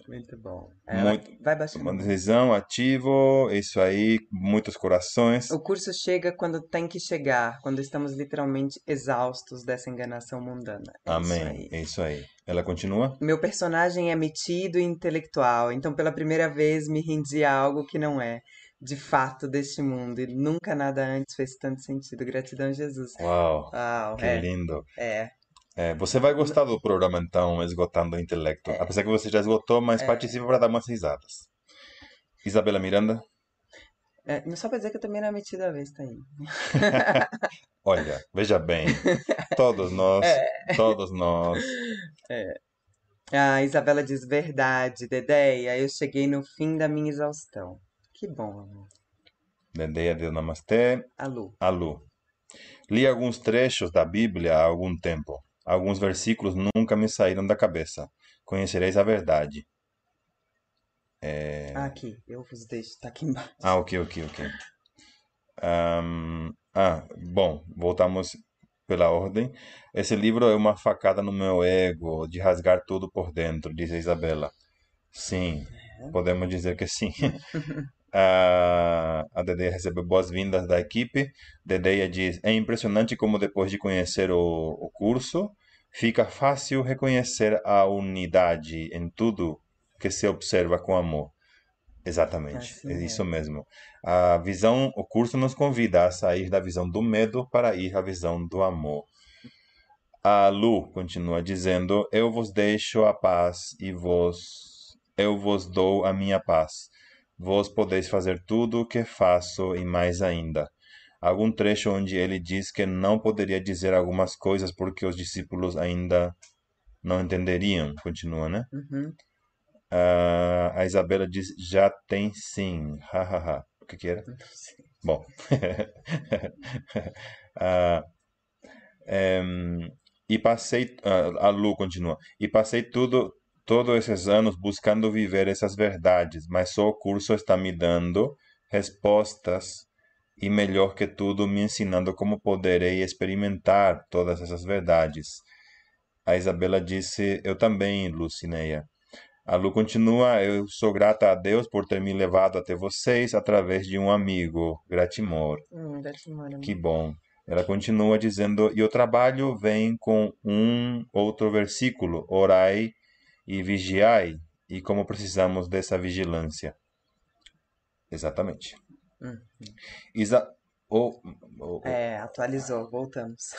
Muito bom. Ela Muito, vai baixando. uma decisão, ativo, isso aí, muitos corações. O curso chega quando tem que chegar, quando estamos literalmente exaustos dessa enganação mundana. É isso Amém, aí. é isso aí. Ela continua? Meu personagem é metido e intelectual, então pela primeira vez me rendi a algo que não é, de fato, deste mundo. E nunca nada antes fez tanto sentido. Gratidão, Jesus. Uau, Uau, que é, lindo. é. É, você vai gostar do programa então, Esgotando o Intelecto. Apesar que você já esgotou, mas participa para dar umas risadas. Isabela Miranda, é. Só pra dizer que eu também era metida a vez, tá aí. olha, veja bem, todos nós, todos nós, A Isabela diz verdade, Dedéia, eu cheguei no fim da minha exaustão. Que bom, amor. Dedeia deu namastê, Alô. Alu. Li alguns trechos da Bíblia há algum tempo. Alguns versículos nunca me saíram da cabeça. Conhecereis a verdade. Ah, aqui, eu vos deixo, tá aqui embaixo. Ah, ok, ok, ok. Ahn, ah, bom, voltamos pela ordem. Esse livro é uma facada no meu ego, de rasgar tudo por dentro, diz a Isabela. Sim, podemos dizer que sim. Ah, a Dedeia recebeu boas-vindas da equipe. Dedeia diz: É impressionante como, depois de conhecer o, o curso, fica fácil reconhecer a unidade em tudo que se observa com amor. Exatamente, Assim é é. isso mesmo. A visão, o curso nos convida a sair da visão do medo para ir à visão do amor. A Lu continua dizendo: Eu vos deixo a paz e vos eu vos dou a minha paz. Vós podeis fazer tudo o que faço e mais ainda. Algum trecho onde ele diz que não poderia dizer algumas coisas porque os discípulos ainda não entenderiam. Continua, né? Uhum. Ah, a Isabela diz: Já tem sim. Hahaha. O que que era? Não sei. Bom. Ah, em, e passei. ah, a Lu continua. E passei tudo. todos esses anos buscando viver essas verdades, mas só o curso está me dando respostas e, melhor que tudo, me ensinando como poderei experimentar todas essas verdades. A Isabela disse: Eu também, Lucineia. A Lu continua: Eu sou grata a Deus por ter me levado até vocês através de um amigo. Gratimor. Hum, Gratimor, Que bom. Ela continua dizendo: E o trabalho vem com um outro versículo: Orai e vigiai. E como precisamos dessa vigilância. Exatamente. Hum. Isa... Oh, oh, oh. É, atualizou, voltamos.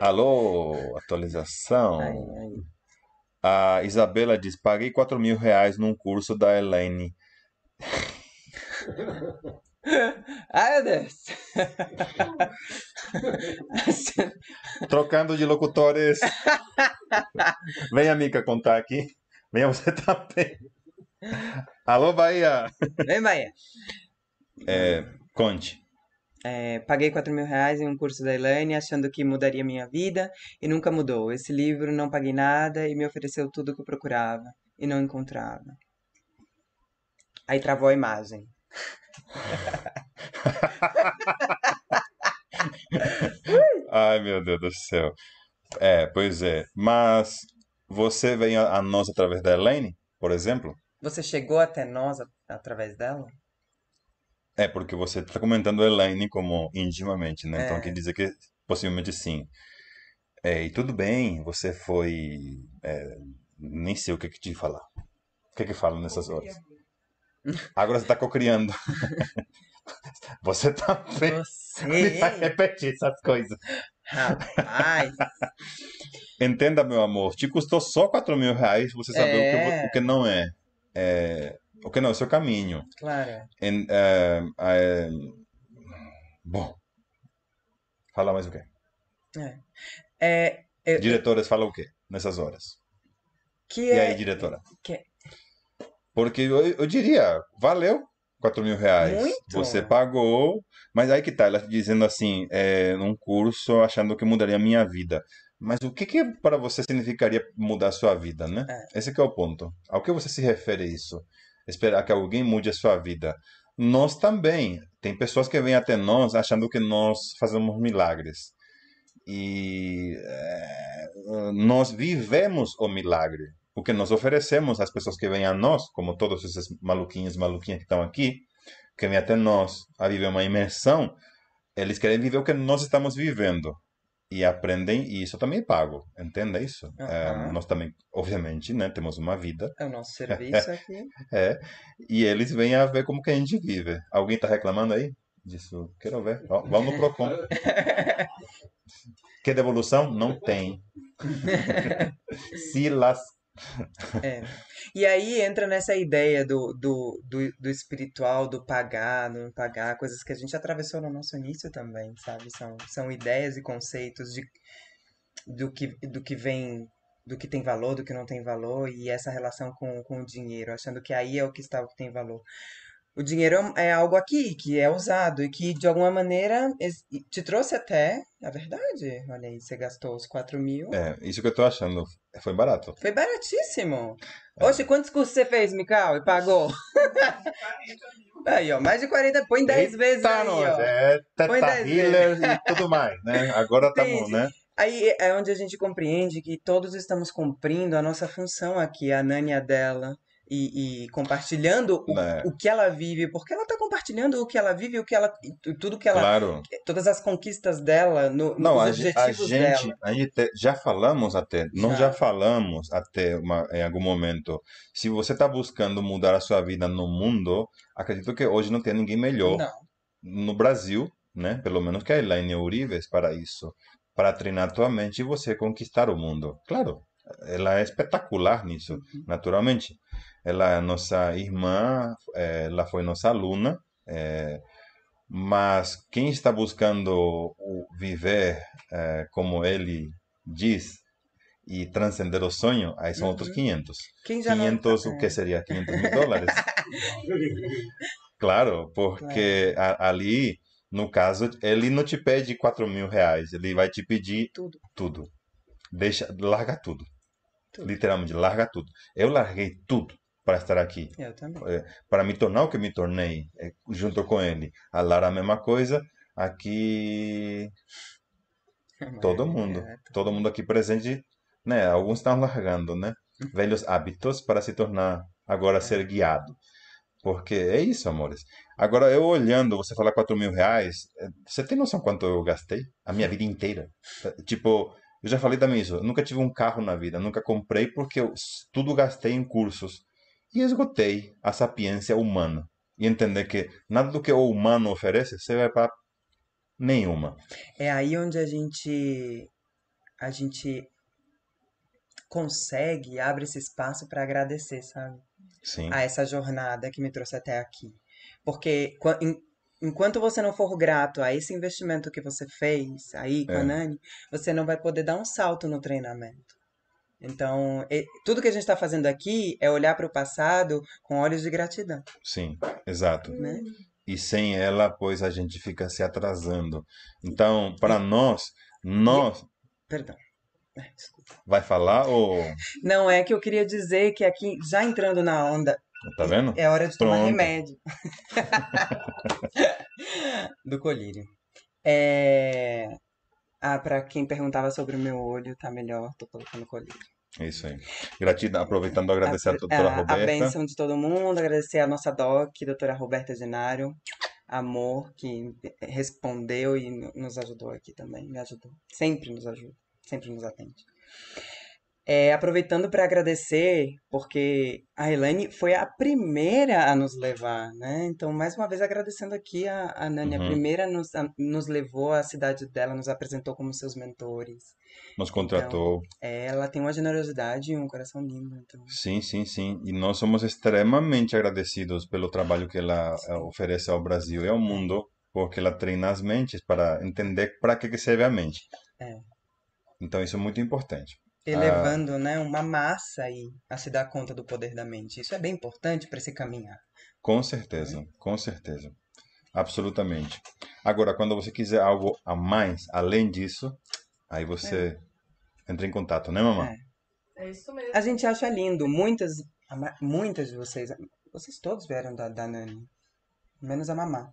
Alô, atualização. Aí, aí. A Isabela diz: Paguei 4 mil reais num curso da Elaine. Ai, meu Deus. Trocando de locutores. Venha, Mica, contar aqui. Venha você também. Alô, Bahia. Vem, Bahia. É, conte. É, paguei 4 mil reais em um curso da Elaine, achando que mudaria minha vida, e nunca mudou. Esse livro não paguei nada e me ofereceu tudo o que eu procurava, e não encontrava. Aí travou a imagem. Ai, meu Deus do céu. É, pois é. Mas você vem a, nós através da Elaine, por exemplo? Você chegou até nós através dela? É, porque você está comentando Elaine como intimamente, né? Então É. quer dizer que possivelmente sim. É, e tudo bem, você foi. é, nem sei o que, que te falar. O que que fala nessas horas? Agora você está cocriando. Você também Você? vai repetir essas coisas. Rapaz! Entenda, meu amor, te custou só 4 mil reais você saber o, que, É. o que não é. é. O que não é o seu caminho. Claro. Em- é, é, bom, fala mais o quê? É, eu- Diretores falam o quê nessas horas? que E aí, é, diretora? que- Porque eu, eu diria, valeu 4 mil reais. Muito. Você pagou, mas aí que tá, ela dizendo assim, é, num curso, achando que mudaria a minha vida. Mas o que que para você significaria mudar a sua vida, né? Esse que é o ponto. Ao que você se refere isso? Esperar que alguém mude a sua vida. Nós também. Tem pessoas que vêm até nós achando que nós fazemos milagres. E é, nós vivemos o milagre. O que nós oferecemos às pessoas que vêm a nós, como todos esses maluquinhos, maluquinhas que estão aqui, que vêm até nós a viver uma imersão, eles querem viver o que nós estamos vivendo. E aprendem, e isso também é pago. Entenda isso? É, nós também, obviamente, né, temos uma vida. é o nosso serviço aqui. É, e eles vêm a ver como que a gente vive. Alguém está reclamando aí disso? Quero ver. Ó, vamos no Procon. Que devolução? Não tem. Se las... É. E aí entra nessa ideia do, do, do, do espiritual, do pagar, não pagar, coisas que a gente atravessou no nosso início também, sabe? São, são ideias e conceitos de, do, que, do que vem, do que tem valor, do que não tem valor, e essa relação com, com o dinheiro, achando que aí é o que está o que tem valor. O dinheiro é algo aqui que é usado e que de alguma maneira te trouxe até a verdade. Olha aí, você gastou os 4 mil. É, isso que eu tô achando. Foi barato. Foi baratíssimo. Oxe, quantos cursos você fez, Mikau, e pagou? Aí, ó, mais de 40, põe 10 vezes Tá, aí, ó. é Põe Teta dez Healer e tudo mais, né? Agora estamos, Entende? né? Aí é onde a gente compreende que todos estamos cumprindo a nossa função aqui, a Nânia dela, e, e compartilhando o, É. o que ela vive, porque ela tá compartilhando o que ela vive, o que ela, tudo que ela, Claro. todas as conquistas dela, no, Não, nos a, ge- a objetivos gente, dela. a gente já falamos até, nós Já. já falamos até uma, em algum momento. Se você está buscando mudar a sua vida no mundo, acredito que hoje não tem ninguém melhor Não, no Brasil, né? Pelo menos que a Elaine Urives para isso, para treinar tua mente e você conquistar o mundo. Claro, ela é espetacular nisso, naturalmente. Ela é nossa irmã, eh, ela foi nossa aluna, eh, mas quem está buscando o viver eh, como ele diz e transcender o sonho, aí são outros Uhum. 500. quem já 500, não... o que seria? 500 mil dólares? Claro, porque a- ali, no caso, ele não te pede 4 mil reais, ele vai te pedir Tudo. tudo. Deixa, larga tudo. Tudo. Literalmente, larga tudo. Eu larguei tudo para estar aqui. Eu também. É, para me tornar o que me tornei, é, junto com ele. A Lara a mesma coisa. Aqui todo mundo, É, todo mundo aqui presente, né? Alguns estão largando, né? Velhos hábitos para se tornar agora ser guiado. Porque é isso, amores. Agora, eu olhando, você fala 4 mil reais, é, você tem noção quanto eu gastei? A minha vida inteira. É, Tipo, eu já falei também isso, eu nunca tive um carro na vida, nunca comprei porque eu tudo gastei em cursos. E esgotei a sapiência humana. E entender que nada do que o humano oferece, você vai para nenhuma. É aí onde a gente a gente consegue, abre esse espaço para agradecer, sabe? Sim, A essa jornada que me trouxe até aqui. Porque enquanto você não for grato a esse investimento que você fez aí com a É. Nani, você não vai poder dar um salto no treinamento. Então, tudo que a gente está fazendo aqui é olhar para o passado com olhos de gratidão, sim, exato. né? e sem ela, pois a gente fica se atrasando. Então, para nós, nós Perdão. Ai, desculpa. vai falar ou Não, é que eu queria dizer que aqui, já entrando na onda, tá vendo? é hora de tomar Pronto. remédio. Do colírio. É... Ah, pra quem perguntava sobre o meu olho, tá melhor, tô colocando colírio. Isso aí. Gratidão, aproveitando agradecer a, a, doutora a, a Roberta. bênção de todo mundo, agradecer a nossa doc, doutora Roberta Genário, amor, que respondeu e no- nos ajudou aqui também, me ajudou. Sempre nos ajuda, sempre nos atende. É, aproveitando para agradecer, porque a Elaine foi a primeira a nos levar, né? Então, mais uma vez agradecendo aqui a, a Nani, a Uhum. primeira nos, a- nos levou à cidade dela, nos apresentou como seus mentores. Nos contratou. É, ela tem uma generosidade e um coração lindo, então... Sim, sim, sim. E nós somos extremamente agradecidos pelo trabalho que ela eh, oferece ao Brasil e ao mundo, porque ela treina as mentes para entender para que que serve a mente. É. Então, isso é muito importante. Elevando, né, uma massa aí a se dar conta do poder da mente. Isso é bem importante para esse caminhar. Com certeza, com certeza. Absolutamente. Agora, quando você quiser algo a mais, além disso, aí você entra em contato, né, mamãe? É. É isso mesmo. A gente acha lindo, muitas, muitas de vocês, vocês todos vieram da, da Nani, menos a Mamá.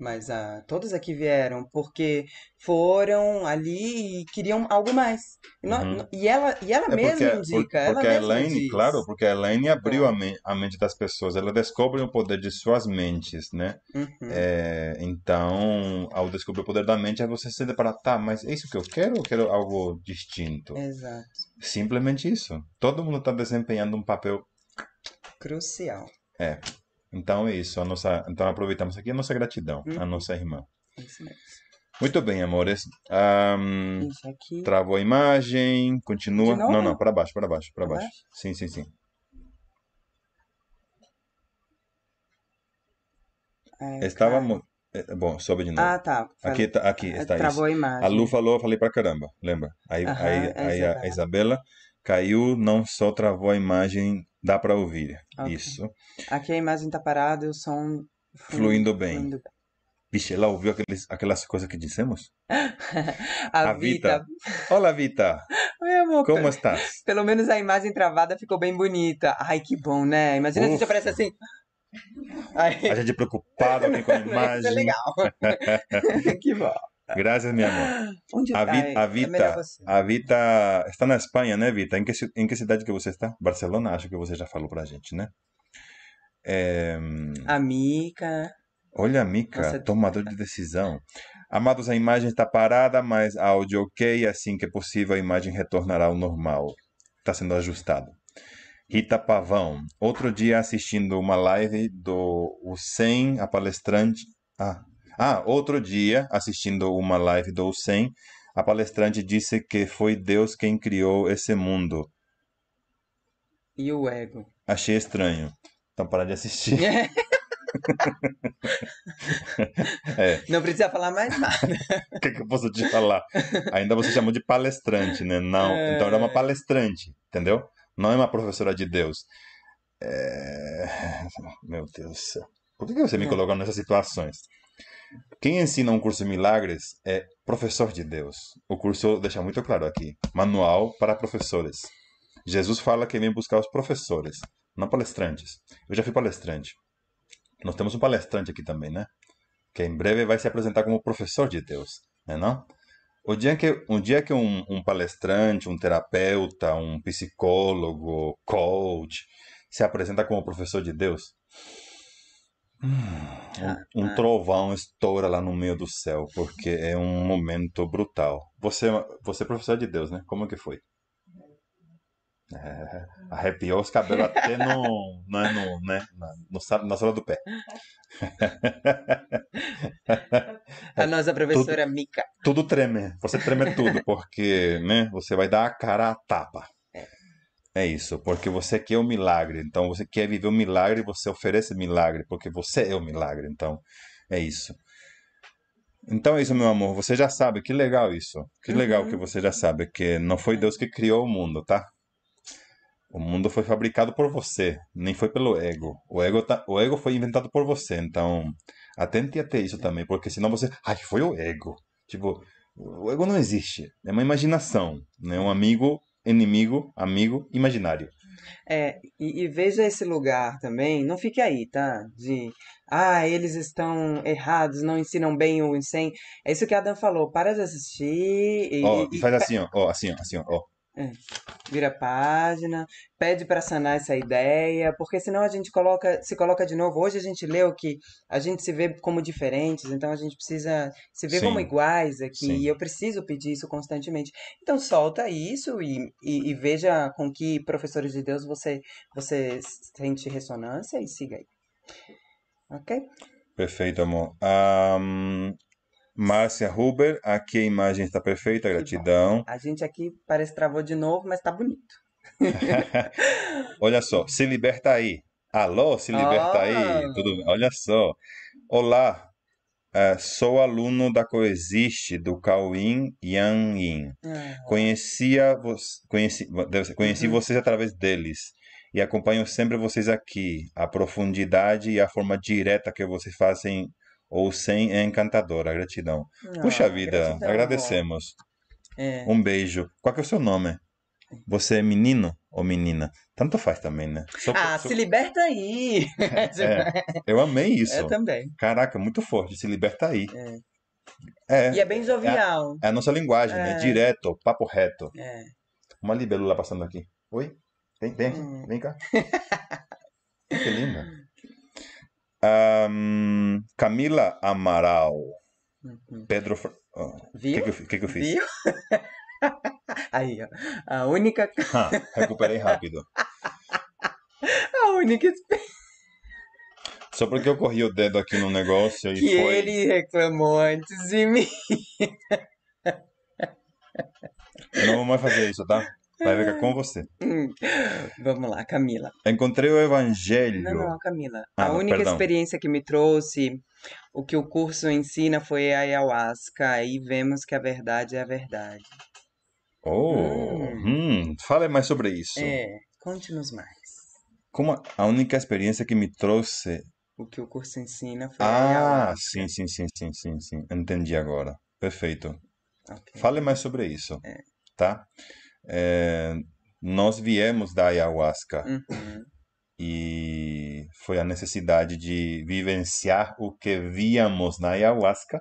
Mas ah, todos aqui vieram porque foram ali e queriam algo mais. E, nó- Uhum. e ela, e ela É mesma porque, indica, por- ela porque a Elaine, diz. claro, porque a Elaine abriu a, men- a mente das pessoas, ela descobre o poder de suas mentes, né? Uhum. É, então, ao descobrir o poder da mente, você se depara, tá, mas é isso que eu quero ou eu quero algo distinto? Exato. Simplesmente isso. Todo mundo está desempenhando um papel Crucial. Então é isso, a nossa, então aproveitamos aqui a nossa gratidão, a Uhum. nossa irmã. Isso mesmo. Muito bem, amores. Aqui. travou a imagem, continua. Novo? Não, não, para baixo, para baixo, para Pra baixo. Sim, sim, sim. É, Estava é, bom, sobe de novo. Ah, tá. aqui tá, aqui está Travou isso. a imagem. A Lu falou, eu falei pra caramba, lembra? Aí, Aham, aí, a aí a. Isabela caiu, não só travou a imagem, dá para ouvir. Ok. Isso. Aqui a imagem tá parada e o som Fluindo bem. fluindo bem. Vixe, ela ouviu aqueles, aquelas coisas que dissemos? A, A Vita. Vita. Olá, Vita. Oi, amor. Como estás? Pelo menos a imagem travada ficou bem bonita. Ai, que bom, né? Imagina se Ufa. você aparece assim. Ai, A gente preocupado aqui com a isso é imagem. legal. que bom. Graças, meu amor. Onde A, tá? Vi- a É Vita, a Vita está na Espanha, né, Vita? Em que, em que cidade que você está? Barcelona, acho que você já falou pra gente, né? É, A Mica. olha, Mica, Nossa, tomador de decisão. Amados, a imagem está parada, mas áudio ok. Assim que possível, a imagem retornará ao normal. Está sendo ajustado. Rita Pavão. Outro dia assistindo uma live do Hussein, a palestrante. Ah, ah, outro dia assistindo uma live do Hussein, a palestrante disse que foi Deus quem criou esse mundo. E o ego. Achei estranho. Então para de assistir. É, Não precisa falar mais nada. o que, que eu posso te falar? Ainda você chamou de palestrante, né? Não, então era uma palestrante, entendeu? Não é uma professora de Deus. É... Meu Deus do céu. Por que você me coloca nessas situações? Quem ensina um curso de milagres é professor de Deus. O curso deixa muito claro aqui. Manual para professores. Jesus fala que vem buscar os professores, não palestrantes. Eu já fui palestrante. Nós temos um palestrante aqui também, né? Que em breve vai se apresentar como professor de Deus, né não? O dia que, um dia que um, um palestrante, um terapeuta, um psicólogo, coach, se apresenta como professor de Deus, um, um Ah, trovão estoura lá no meio do céu, porque é um momento brutal. Você, você é professor de Deus, né? Como que foi? É, arrepiou os cabelos até no, no, no, né? na, no, na sola do pé. a nossa professora Mica. Tudo treme, você treme tudo, porque né, você vai dar a cara à tapa. É isso, porque você quer o milagre, então você quer viver o milagre, você oferece milagre, porque você é o milagre, então é isso. Então é isso, meu amor, você já sabe, que legal isso, que legal que você já sabe, que não foi Deus que criou o mundo, tá? O mundo foi fabricado por você, nem foi pelo ego. O ego, tá, o ego foi inventado por você, então atente a ter isso também, porque senão você, ai, foi o ego. Tipo, o ego não existe, é uma imaginação, né? Um amigo, inimigo, amigo, imaginário. É, e, e veja esse lugar também, não fique aí, tá? De, ah, eles estão errados, não ensinam bem o ensino. É isso que a Adam falou, para de assistir e, Ó, e faz assim, ó, ó, assim, ó, assim, ó, ó. vira a página, pede para sanar essa ideia, porque senão a gente coloca, se coloca de novo. Hoje a gente leu que a gente se vê como diferentes, então a gente precisa se ver como Sim. iguais aqui, Sim. e eu preciso pedir isso constantemente. Então solta isso e, e, e veja com que professores de Deus você, você sente ressonância e siga aí. Ok? Perfeito, amor. Ahn, Márcia Huber, aqui a imagem está perfeita, gratidão. A gente aqui parece que travou de novo, mas tá bonito. Olha só, se liberta aí. Alô, se liberta aí. Ah. Tudo, olha só. Olá, eh, sou aluno da Coexiste do Cauim Yang Yin. Ah, Conhecia vo- conheci, ser, conheci Uhum. vocês através deles e acompanho sempre vocês aqui. A profundidade e a forma direta que vocês fazem ou sem é encantadora. Gratidão. Puxa ah, vida, gratidão, amor. agradecemos. É. Um beijo. Qual que é o seu nome? Você é menino ou menina? Tanto faz também, né? Só- Ah, só- se liberta aí! É, eu amei isso. Eu também. Caraca, muito forte. Se liberta aí. É. É, E é bem jovial. é a nossa linguagem, né? É. Direto, papo reto. É. Uma libélula passando aqui. Oi? Vem, vem. Hum. Vem cá. que linda. Ahn, Camila Amaral. Uhum. Pedro. O que, Viu? que, eu, fi- que que eu fiz? Viu? Aí, ó. A única, Ah, recuperei rápido. a única Só porque eu corri o dedo aqui no negócio e que foi. ele reclamou antes de mim. Eu não vou mais fazer isso, tá? Vai ficar com você. Vamos lá, Camila. Encontrei o Evangelho. Não, não, Camila. Ah, a única perdão. experiência que me trouxe o que o curso ensina foi a ayahuasca. Aí vemos que a verdade é a verdade. Oh, Hum. hum, fale mais sobre isso. É, conte-nos mais. Como a- única experiência que me trouxe. O que o curso ensina foi a Ah, sim, sim, sim, sim, sim, sim. Entendi agora. Perfeito. Ok. Fale mais sobre isso, É. tá? É, nós viemos da ayahuasca Uhum. e foi a necessidade de vivenciar o que víamos na ayahuasca,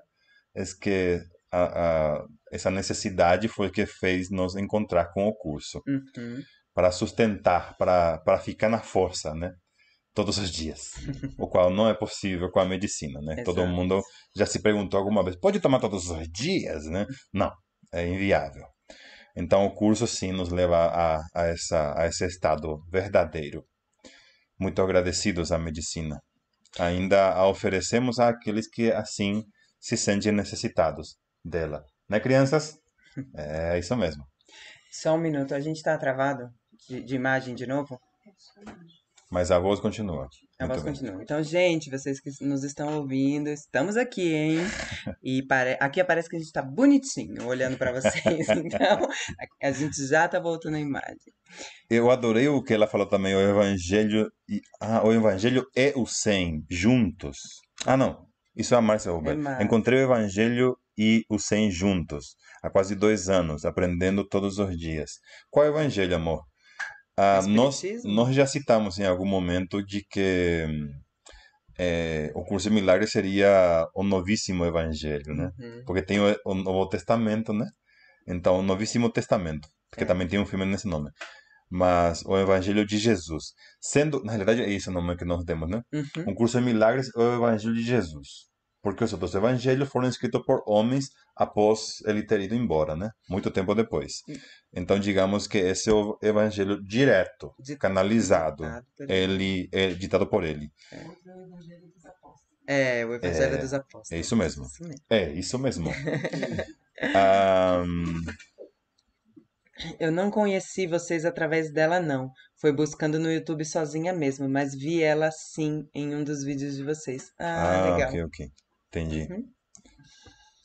é que a, a- essa necessidade foi que fez nos encontrar com o curso, Uhum. para sustentar, para para ficar na força, né? Todos os dias, o qual não é possível com a medicina, né? Todo Exato. mundo já se perguntou alguma vez, pode tomar todos os dias, né? Não, é inviável. Então o curso sim nos leva a, a, essa, a esse estado verdadeiro. Muito agradecidos à medicina. Ainda a oferecemos àqueles que assim se sentem necessitados dela. Né, crianças? É isso mesmo. Só um minuto, a gente tá travado de, de imagem de novo? Mas a voz continua. A Muito voz bem. continua. Então, gente, vocês que nos estão ouvindo, estamos aqui, hein? E pare... aqui parece que a gente tá bonitinho olhando pra vocês. Então, a gente já tá voltando à imagem. Eu adorei o que ela falou também, o evangelho e ah, o evangelho e o 100 juntos. Ah, não. Isso é a Márcia Huber. É. Encontrei o evangelho e o 100 juntos há quase dois anos, aprendendo todos os dias. Qual é o evangelho, amor? Ah, nós, nós já citamos em algum momento de que eh, o curso de milagres seria o novíssimo evangelho, né? Uhum. Porque tem o, o Novo Testamento, né? Então, o Novíssimo Testamento, que É. também tem um filme nesse nome. Mas o Evangelho de Jesus. Sendo, na realidade, é esse o nome que nós demos, né? Uhum. Um curso de milagres é o Evangelho de Jesus. Porque os outros evangelhos foram escritos por homens após ele ter ido embora, né? Muito tempo depois. Então, digamos que esse é o evangelho direto, canalizado. ele. É ditado por ele. É, o Evangelho É, dos Apóstolos. é isso mesmo. É, isso mesmo. Ahn, Eu não conheci vocês através dela, não. Foi buscando no YouTube sozinha mesmo, mas vi ela sim em um dos vídeos de vocês. Ah, Ah, legal. ok, ok. Entendi. Uhum.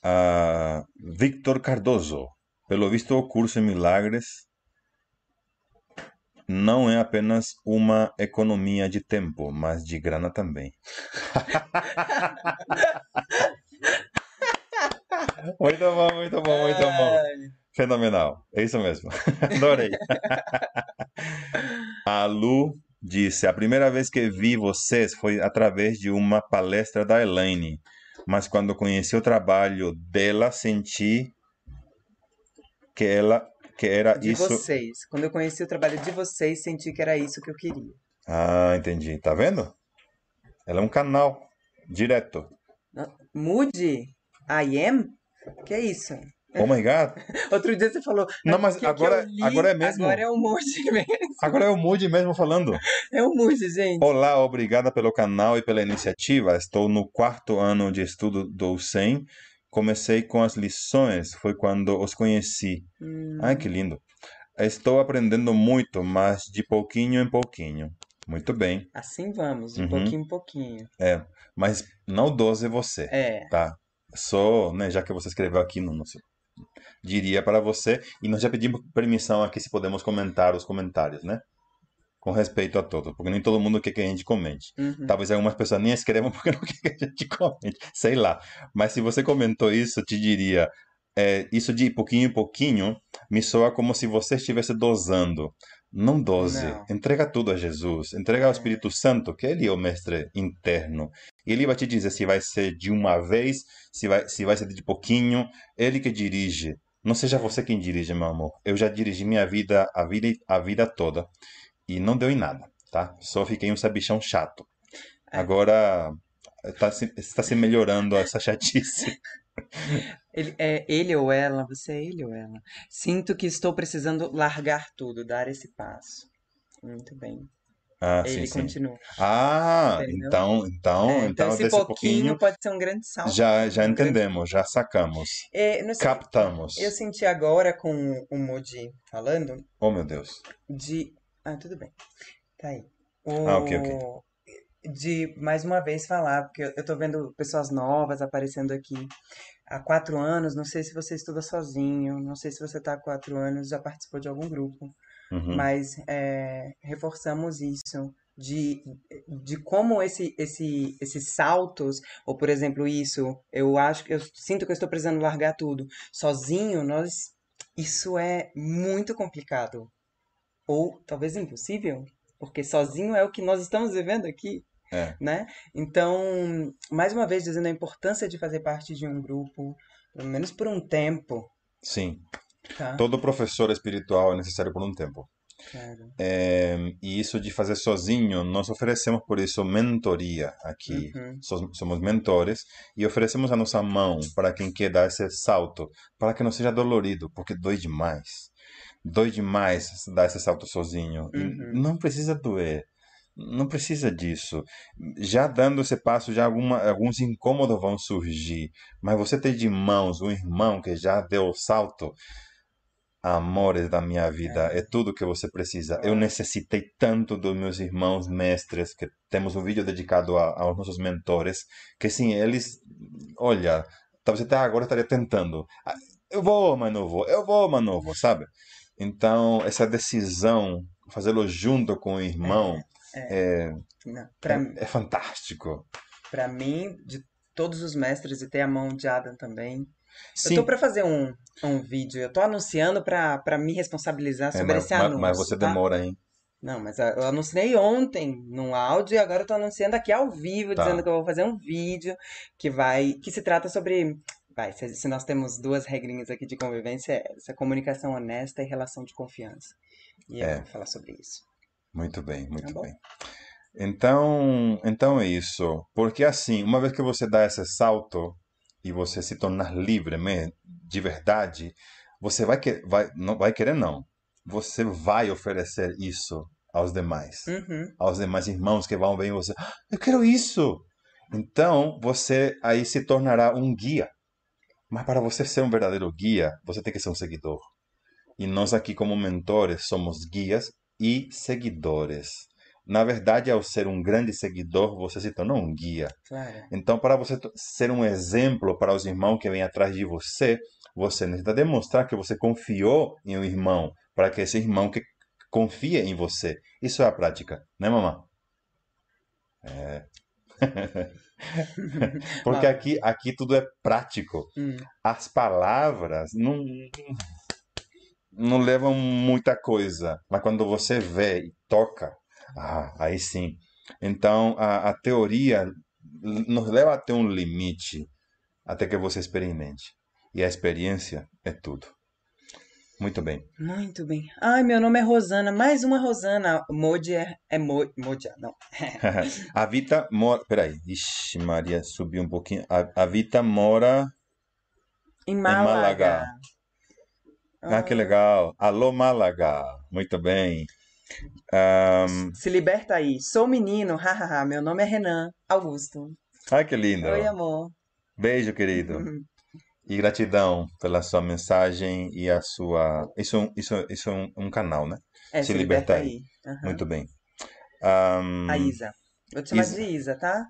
Ah, Victor Cardoso. Pelo visto, o curso em milagres não é apenas uma economia de tempo, mas de grana também. muito bom, muito bom, muito bom. Fenomenal. É isso mesmo. Adorei. A Lu disse: A primeira vez que vi vocês foi através de uma palestra da Elaine. Mas quando conheci o trabalho dela, senti que ela que era de isso. vocês. Quando eu conheci o trabalho de vocês, senti que era isso que eu queria. Ah, entendi. Tá vendo? Ela é um canal direto. Mude? I am? Que é isso? Oh my God. Outro dia você falou. Não, "Ah, mas agora- agora é mesmo? Agora é o Mude mesmo. Agora é o Moody mesmo falando. É o Mude, gente. Olá, obrigada pelo canal e pela iniciativa. Estou no quarto ano de estudo do USEM. Comecei com as lições, foi quando os conheci. Hum, Ai, que lindo. Estou aprendendo muito, mas de pouquinho em pouquinho. Muito bem. assim vamos, de Uhum. pouquinho em pouquinho. É, mas não 12 você, É. tá? Só, né, já que você escreveu aqui no diria para você e nós já pedimos permissão aqui se podemos comentar os comentários, né? Com respeito a todos, porque nem todo mundo quer que a gente comente. Uhum. Talvez algumas pessoas nem escrevam porque não querem que a gente comente, sei lá. Mas se você comentou isso, eu te diria, é, isso de pouquinho em pouquinho me soa como se você estivesse dosando. Não dose, Não. entrega tudo a Jesus, entrega ao Espírito Santo, que ele é o mestre interno. Ele vai te dizer se vai ser de uma vez, se vai, se vai ser de pouquinho, ele que dirige. Não seja você quem dirige, meu amor. Eu já dirigi minha vida, a vida, a vida toda. E não deu em nada, tá? Só fiquei um sabichão chato. Agora está se, está se melhorando essa chatice. Ele, é ele ou ela, você é ele ou ela. Sinto que estou precisando largar tudo, dar esse passo. Muito bem. Ah, ele sim, sim. continua. Ah, Entendeu? então, então, É, então, então, esse pouquinho, pouquinho pode ser um grande salto. já, já um grande- entendemos, já sacamos, É, sei, captamos. eu senti agora com o Moody falando Oh, meu Deus. de. Ah, tudo bem. Tá aí. O... Ah, ok, ok. De mais uma vez falar, porque eu tô vendo pessoas novas aparecendo aqui há quatro anos. Não sei se você estuda sozinho, não sei se você tá há quatro anos, já participou de algum grupo. Uhum. mas é, reforçamos isso de, de como esse, esse, esses saltos, ou por exemplo isso, eu acho que eu sinto que eu estou precisando largar tudo sozinho, nós isso é muito complicado ou talvez impossível, porque sozinho é o que nós estamos vivendo aqui. É. Né? Então, mais uma vez dizendo a importância de fazer parte de um grupo, pelo menos por um tempo, Sim. tá? Todo professor espiritual é necessário por um tempo. Claro. É, e isso de fazer sozinho, nós oferecemos por isso mentoria aqui. Uhum. So- Somos mentores e oferecemos a nossa mão para quem quer dar esse salto, para que não seja dolorido, porque dói demais. Dói demais dar esse salto sozinho. Uhum. não precisa doer. Não precisa disso. Já dando esse passo, já alguma, alguns incômodos vão surgir. Mas você ter de mãos um irmão que já deu o salto, amores da minha vida, é tudo que você precisa. Eu necessitei tanto dos meus irmãos mestres, que temos um vídeo dedicado a- aos nossos mentores, que sim, eles, olha, talvez até agora estaria tentando. Ah, Eu vou, mas não vou. Eu vou, mas não vou, sabe? Então, essa decisão, fazê-lo junto com o irmão, é, Não, pra, é, é fantástico. Pra mim, de todos os mestres, e ter a mão de Adam também. Eu Sim, tô pra fazer um, um vídeo, eu tô anunciando pra, pra me responsabilizar é, sobre mas, esse anúncio, mas você tá? demora, hein? Não, mas eu anunciei ontem num áudio e agora eu tô anunciando aqui ao vivo, Tá. dizendo que eu vou fazer um vídeo que vai, que se trata sobre, vai, se, se nós temos duas regrinhas aqui de convivência, é essa comunicação honesta e relação de confiança. E eu É. vou falar sobre isso. Muito bem, muito Tá bem. Então, então é isso. Porque assim, uma vez que você dá esse salto e você se tornar livre me- de verdade, você vai, que, vai, não vai querer não. Você vai oferecer isso aos demais, Uhum. aos demais irmãos que vão ver você. "Ah, Eu quero isso. Então, você aí se tornará um guia. Mas para você ser um verdadeiro guia, você tem que ser um seguidor. E nós aqui como mentores somos guias e seguidores. Na verdade, ao ser um grande seguidor, você se torna um guia. Claro. Então, para você ser um exemplo para os irmãos que vêm atrás de você, você necessita demonstrar que você confiou em um irmão, para que esse irmão que confie em você. Isso é a prática, né, mamãe? É. Porque aqui, aqui tudo é prático. Hum. As palavras não, não levam muita coisa, mas quando você vê e toca, ah, aí sim. Então, a, a teoria nos leva até um limite, até que você experimente. E a experiência é tudo. Muito bem. Muito bem. Ai, meu nome é Rosana. Mais uma Rosana. Modi é, é Mo, Modia, não. a Vita mora. Peraí. Ixi, Maria subiu um pouquinho. A, a Vita mora. Em Málaga. Málaga. Ah, que legal. Alô, Málaga. Muito bem. Ahn, Se liberta aí. Sou menino, hahaha. Meu nome é Renan Augusto. ai, que lindo. Oi, amor. Beijo, querido. E gratidão pela sua mensagem e a sua. Isso, é um- isso, isso é um, um canal, né? É, Se liberta aí. Aham. Muito bem. Ahn, A Isa. Vou te chamar Isa. de Isa, tá?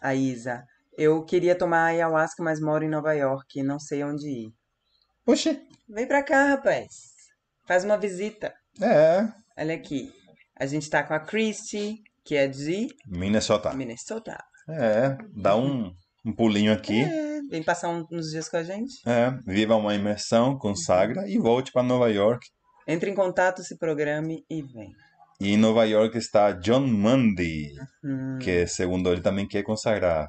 A Isa. Eu queria tomar ayahuasca, mas moro em Nova York e não sei onde ir. Oxi. Vem pra cá, rapaz. Faz uma visita. É. Olha aqui. A gente tá com a Christy, que é de Minnesota. Minnesota. É. Dá um, um pulinho aqui. É, vem passar um- uns dias com a gente. É. Viva uma imersão, consagra e volte para Nova York. Entre em contato, se programe e vem. E em Nova York está John Mundy, Hum, que segundo ele também quer consagrar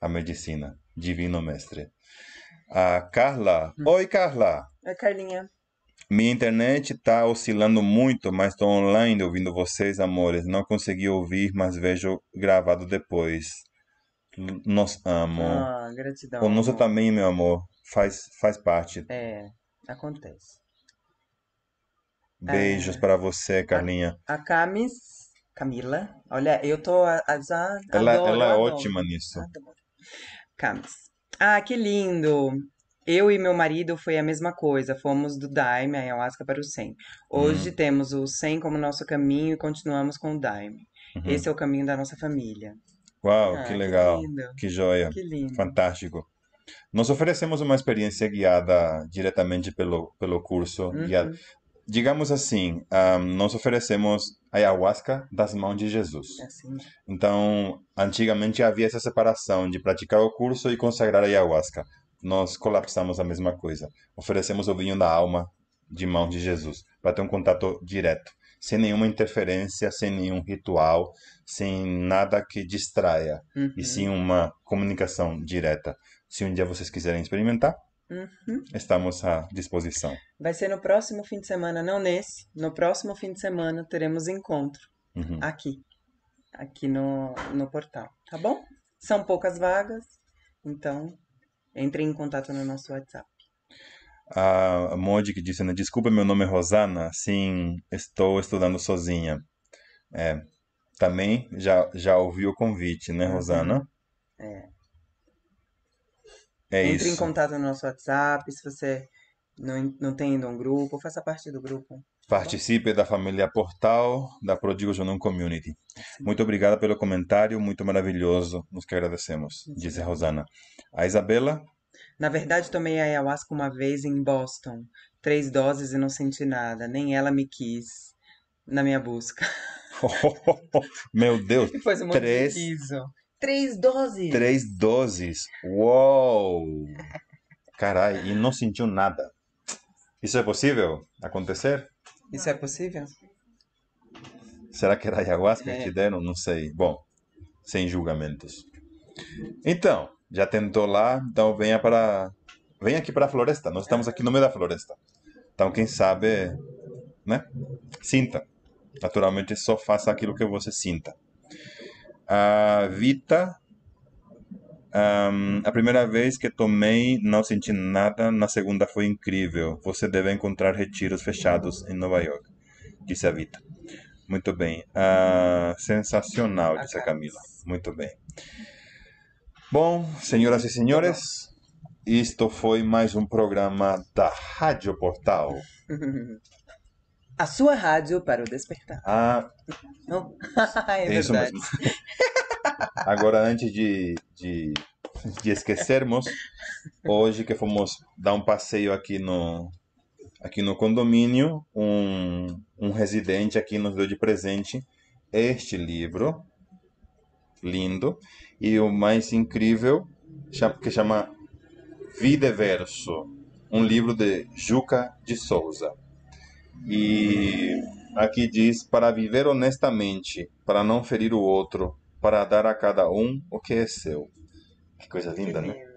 a medicina. Divino Mestre. A Carla. Oi, Carla. É, Carlinha. Minha internet tá oscilando muito, mas estou online ouvindo vocês, amores. Não consegui ouvir, mas vejo gravado depois. Nos amo. Ah, gratidão. o nosso também, meu amor, faz, faz parte. É, acontece. Beijos para você, Carlinha. A Camis, Camila, olha, eu tô a, a, Ela, adoro, ela é adoro. ótima nisso. Adoro. Camis. Ah, que lindo. Eu e meu marido foi a mesma coisa. Fomos do Daime, ayahuasca, para o 100. Hum. Hoje temos o 100 como nosso caminho e continuamos com o Daime. Uhum. Esse é o caminho da nossa família. Uau, Ah, que legal. lindo. Que joia. Que lindo. Fantástico. Nós oferecemos uma experiência guiada diretamente pelo, pelo curso. Uhum. Digamos assim, ah, nós oferecemos ayahuasca das mãos de Jesus. É assim. Então, antigamente havia essa separação de praticar o curso e consagrar a ayahuasca. Nós colapsamos a mesma coisa. Oferecemos o vinho da alma de mãos de Jesus, para ter um contato direto, sem nenhuma interferência, sem nenhum ritual, sem nada que distraia, Uhum. e sim uma comunicação direta. Se um dia vocês quiserem experimentar, Uhum. estamos à disposição. Vai ser no próximo fim de semana, não nesse. No próximo fim de semana teremos encontro Uhum. aqui, aqui no, no portal, tá bom? São poucas vagas, então entre em contato no nosso WhatsApp. A Modi que disse, né? Desculpa, meu nome é Rosana. Sim, estou estudando sozinha. É, também já, já ouvi o convite, né, Uhum. Rosana? É. É Entre em isso. contato no nosso WhatsApp, se você não, não tem ainda um grupo, faça parte do grupo. Participe da família Portal da Prodigo Junum Community. Muito obrigada pelo comentário, muito maravilhoso. Nos que agradecemos, disse a Rosana. A Isabela, Na verdade, tomei ayahuasca uma vez em Boston. Três doses e não senti nada. Nem ela me quis na minha busca. meu Deus, Foi muito Três-. Três doses! três doses. Uou! Carai, e não sentiu nada. Isso é possível acontecer? Isso é possível? Será que era ayahuasca que É. te deram? Não sei. Bom, sem julgamentos. Então, já tentou lá, então venha para venha aqui para a floresta. Nós estamos aqui no meio da floresta. Então, quem sabe, né? Sinta. Naturalmente, só faça aquilo que você sinta. A Vita, ahm, a primeira vez que tomei, não senti nada. Na segunda foi incrível. Você deve encontrar retiros fechados em Nova York, disse a Vita. Muito bem. Ah, sensacional, disse a Camila. Muito bem. Bom, senhoras e senhores, isto foi mais um programa da Rádio Portal. A sua rádio para o despertar. Ah, Não? é isso verdade. mesmo. Agora, antes de, de, de esquecermos, hoje que fomos dar um passeio aqui no, aqui no condomínio, um, um residente aqui nos deu de presente este livro, lindo, e o mais incrível, que chama Videverso, um livro de Juca de Souza. E aqui diz: para viver honestamente, para não ferir o outro, para dar a cada um o que é seu. Que coisa Que linda, né? lindo.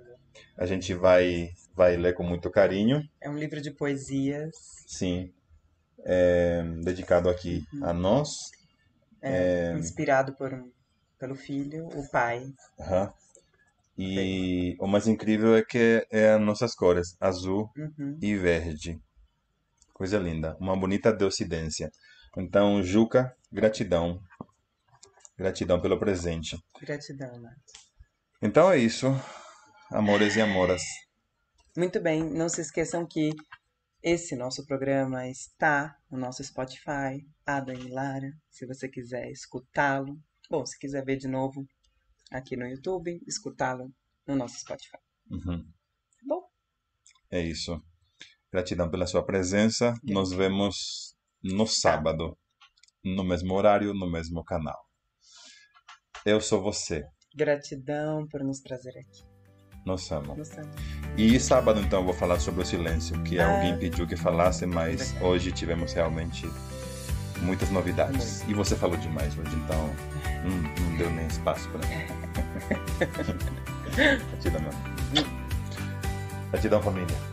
A gente vai vai ler com muito carinho, É um livro de poesias. sim, é, dedicado aqui a nós. é, inspirado por pelo filho, o pai. Aham. E o mais incrível é que é as nossas cores, azul Uhum. e verde. Coisa linda, uma bonita deocidência. Então, Juca, gratidão. Gratidão pelo presente. Gratidão, Nath. Então é isso, amores e amoras. Muito bem, não se esqueçam que esse nosso programa está no nosso Spotify, Ada e Lara, se você quiser escutá-lo. Bom, se quiser ver de novo aqui no YouTube, escutá-lo no nosso Spotify. Uhum. Bom, É isso. Gratidão pela sua presença. Nos vemos no sábado, no mesmo horário, no mesmo canal. Eu sou você. gratidão por nos trazer aqui. Nos amo. Nos amamos. E sábado, então, eu vou falar sobre o silêncio, que Ah. alguém pediu que falasse, mas hoje tivemos realmente muitas novidades. E você falou demais hoje, então não, não deu nem espaço para mim. Gratidão, meu. Gratidão, família.